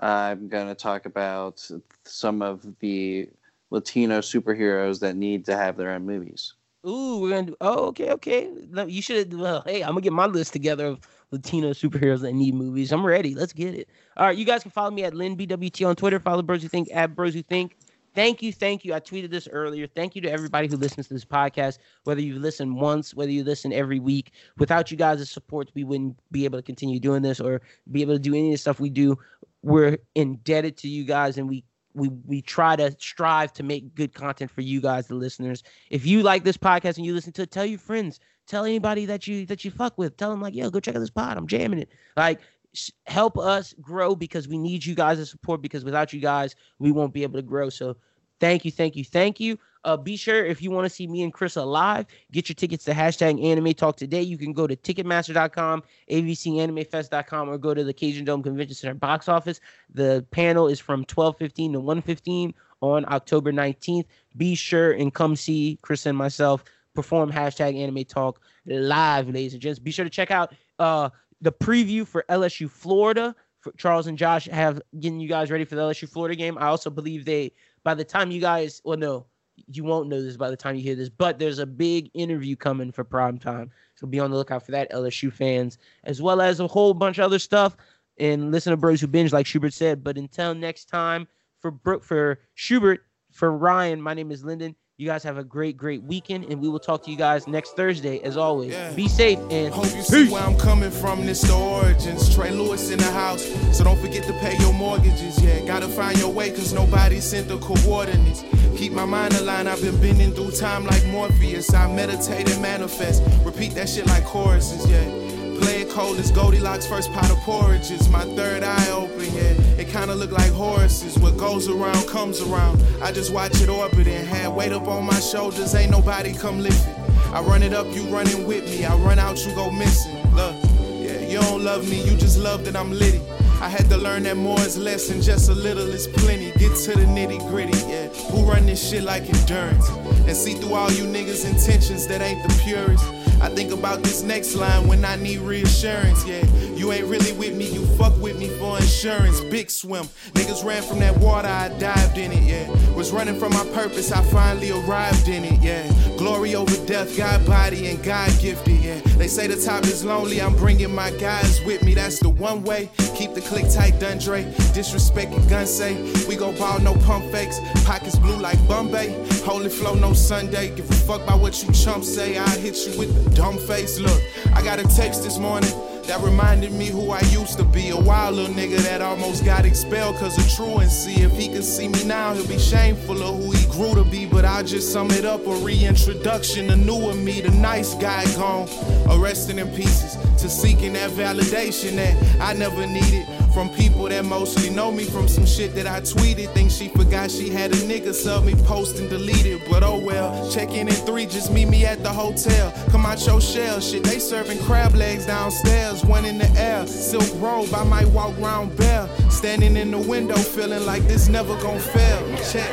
I'm gonna talk about some of the Latino superheroes that need to have their own movies. Ooh, we're gonna do. Oh, okay, okay. You should. Well, hey, I'm gonna get my list together of Latino superheroes that need movies. I'm ready. Let's get it. All right, you guys can follow me at LinBWT on Twitter. Follow Bros Who Think at Bros Who Think. Thank you, thank you. I tweeted this earlier. Thank you to everybody who listens to this podcast. Whether you listen once, whether you listen every week. Without you guys' support, we wouldn't be able to continue doing this or be able to do any of the stuff we do. We're indebted to you guys, and we we we try to strive to make good content for you guys, the listeners. If you like this podcast and you listen to it, tell your friends, tell anybody that you that you fuck with. Tell them like, yo, go check out this pod. I'm jamming it. Like, help us grow because we need you guys' support. Because without you guys, we won't be able to grow. So, thank you, thank you, thank you. Uh, be sure if you want to see me and Chris alive, get your tickets to hashtag Anime Talk today. You can go to Ticketmaster.com, AVCAnimeFest.com, or go to the Cajun Dome Convention Center box office. The panel is from 12:15 to 1:15 on October 19th. Be sure and come see Chris and myself perform hashtag Anime Talk live, ladies and gents. Be sure to check out uh, the preview for LSU Florida. For Charles and Josh have getting you guys ready for the LSU Florida game. I also believe they by the time you guys well no you won't know this by the time you hear this, but there's a big interview coming for prime time. So be on the lookout for that, LSU fans, as well as a whole bunch of other stuff. And listen to Bros Who Binge, like Schubert said. But until next time, for Brooke, for Schubert, for Ryan, my name is Lyndon. You guys have a great, great weekend, and we will talk to you guys next Thursday. As always, Yeah. be safe and Hope you see where I'm coming from. This the origins. Trey Lewis in the house. So don't forget to pay your mortgages. Yeah, gotta find your way, cause nobody sent the coordinates. Keep my mind aligned. I've been bending through time like Morpheus. I meditate and manifest. Repeat that shit like choruses. Yeah. Play cold as Goldilocks' first pot of porridges. My third eye open, yeah. It kinda look like Horus's. What goes around comes around. I just watch it orbiting. Had weight up on my shoulders, ain't nobody come lift it. I run it up, you running with me. I run out, you go missing. Look, yeah, you don't love me, you just love that I'm litty. I had to learn that more is less and just a little is plenty. Get to the nitty gritty, yeah. Who run this shit like endurance? And see through all you niggas' intentions that ain't the purest. I think about this next line when I need reassurance. Yeah, you ain't really with me, you fuck with me for insurance. Big swim. Niggas ran from that water, I dived in it. Yeah, was running from my purpose, I finally arrived in it. Yeah, glory over death, God body and God gifted. Yeah, they say the top is lonely, I'm bringing my guys with me. That's the one way. Keep the click tight, Dundre. Disrespect and gun say. We go ball, no pump fakes. Pockets blue like Bombay. Holy flow, no Sunday. Give a fuck about what you chumps say. I hit you with the dumb face. Look, I got a text this morning that reminded me who I used to be. A wild little nigga that almost got expelled cause of truancy. If he could see me now, he'll be shameful of who he grew to be. But I'll just sum it up a reintroduction, a newer me, the nice guy gone. Arrested in pieces to seeking that validation that I never needed from people that mostly know me from some shit that I tweeted. Think she forgot she had a nigga sub me, post and deleted. But oh well, check in at three, just meet me at the hotel. Come out your shell, shit. They serving crab legs downstairs, one in the air. Silk robe, I might walk round bare. Standing in the window, feeling like this never gon' fail. Check.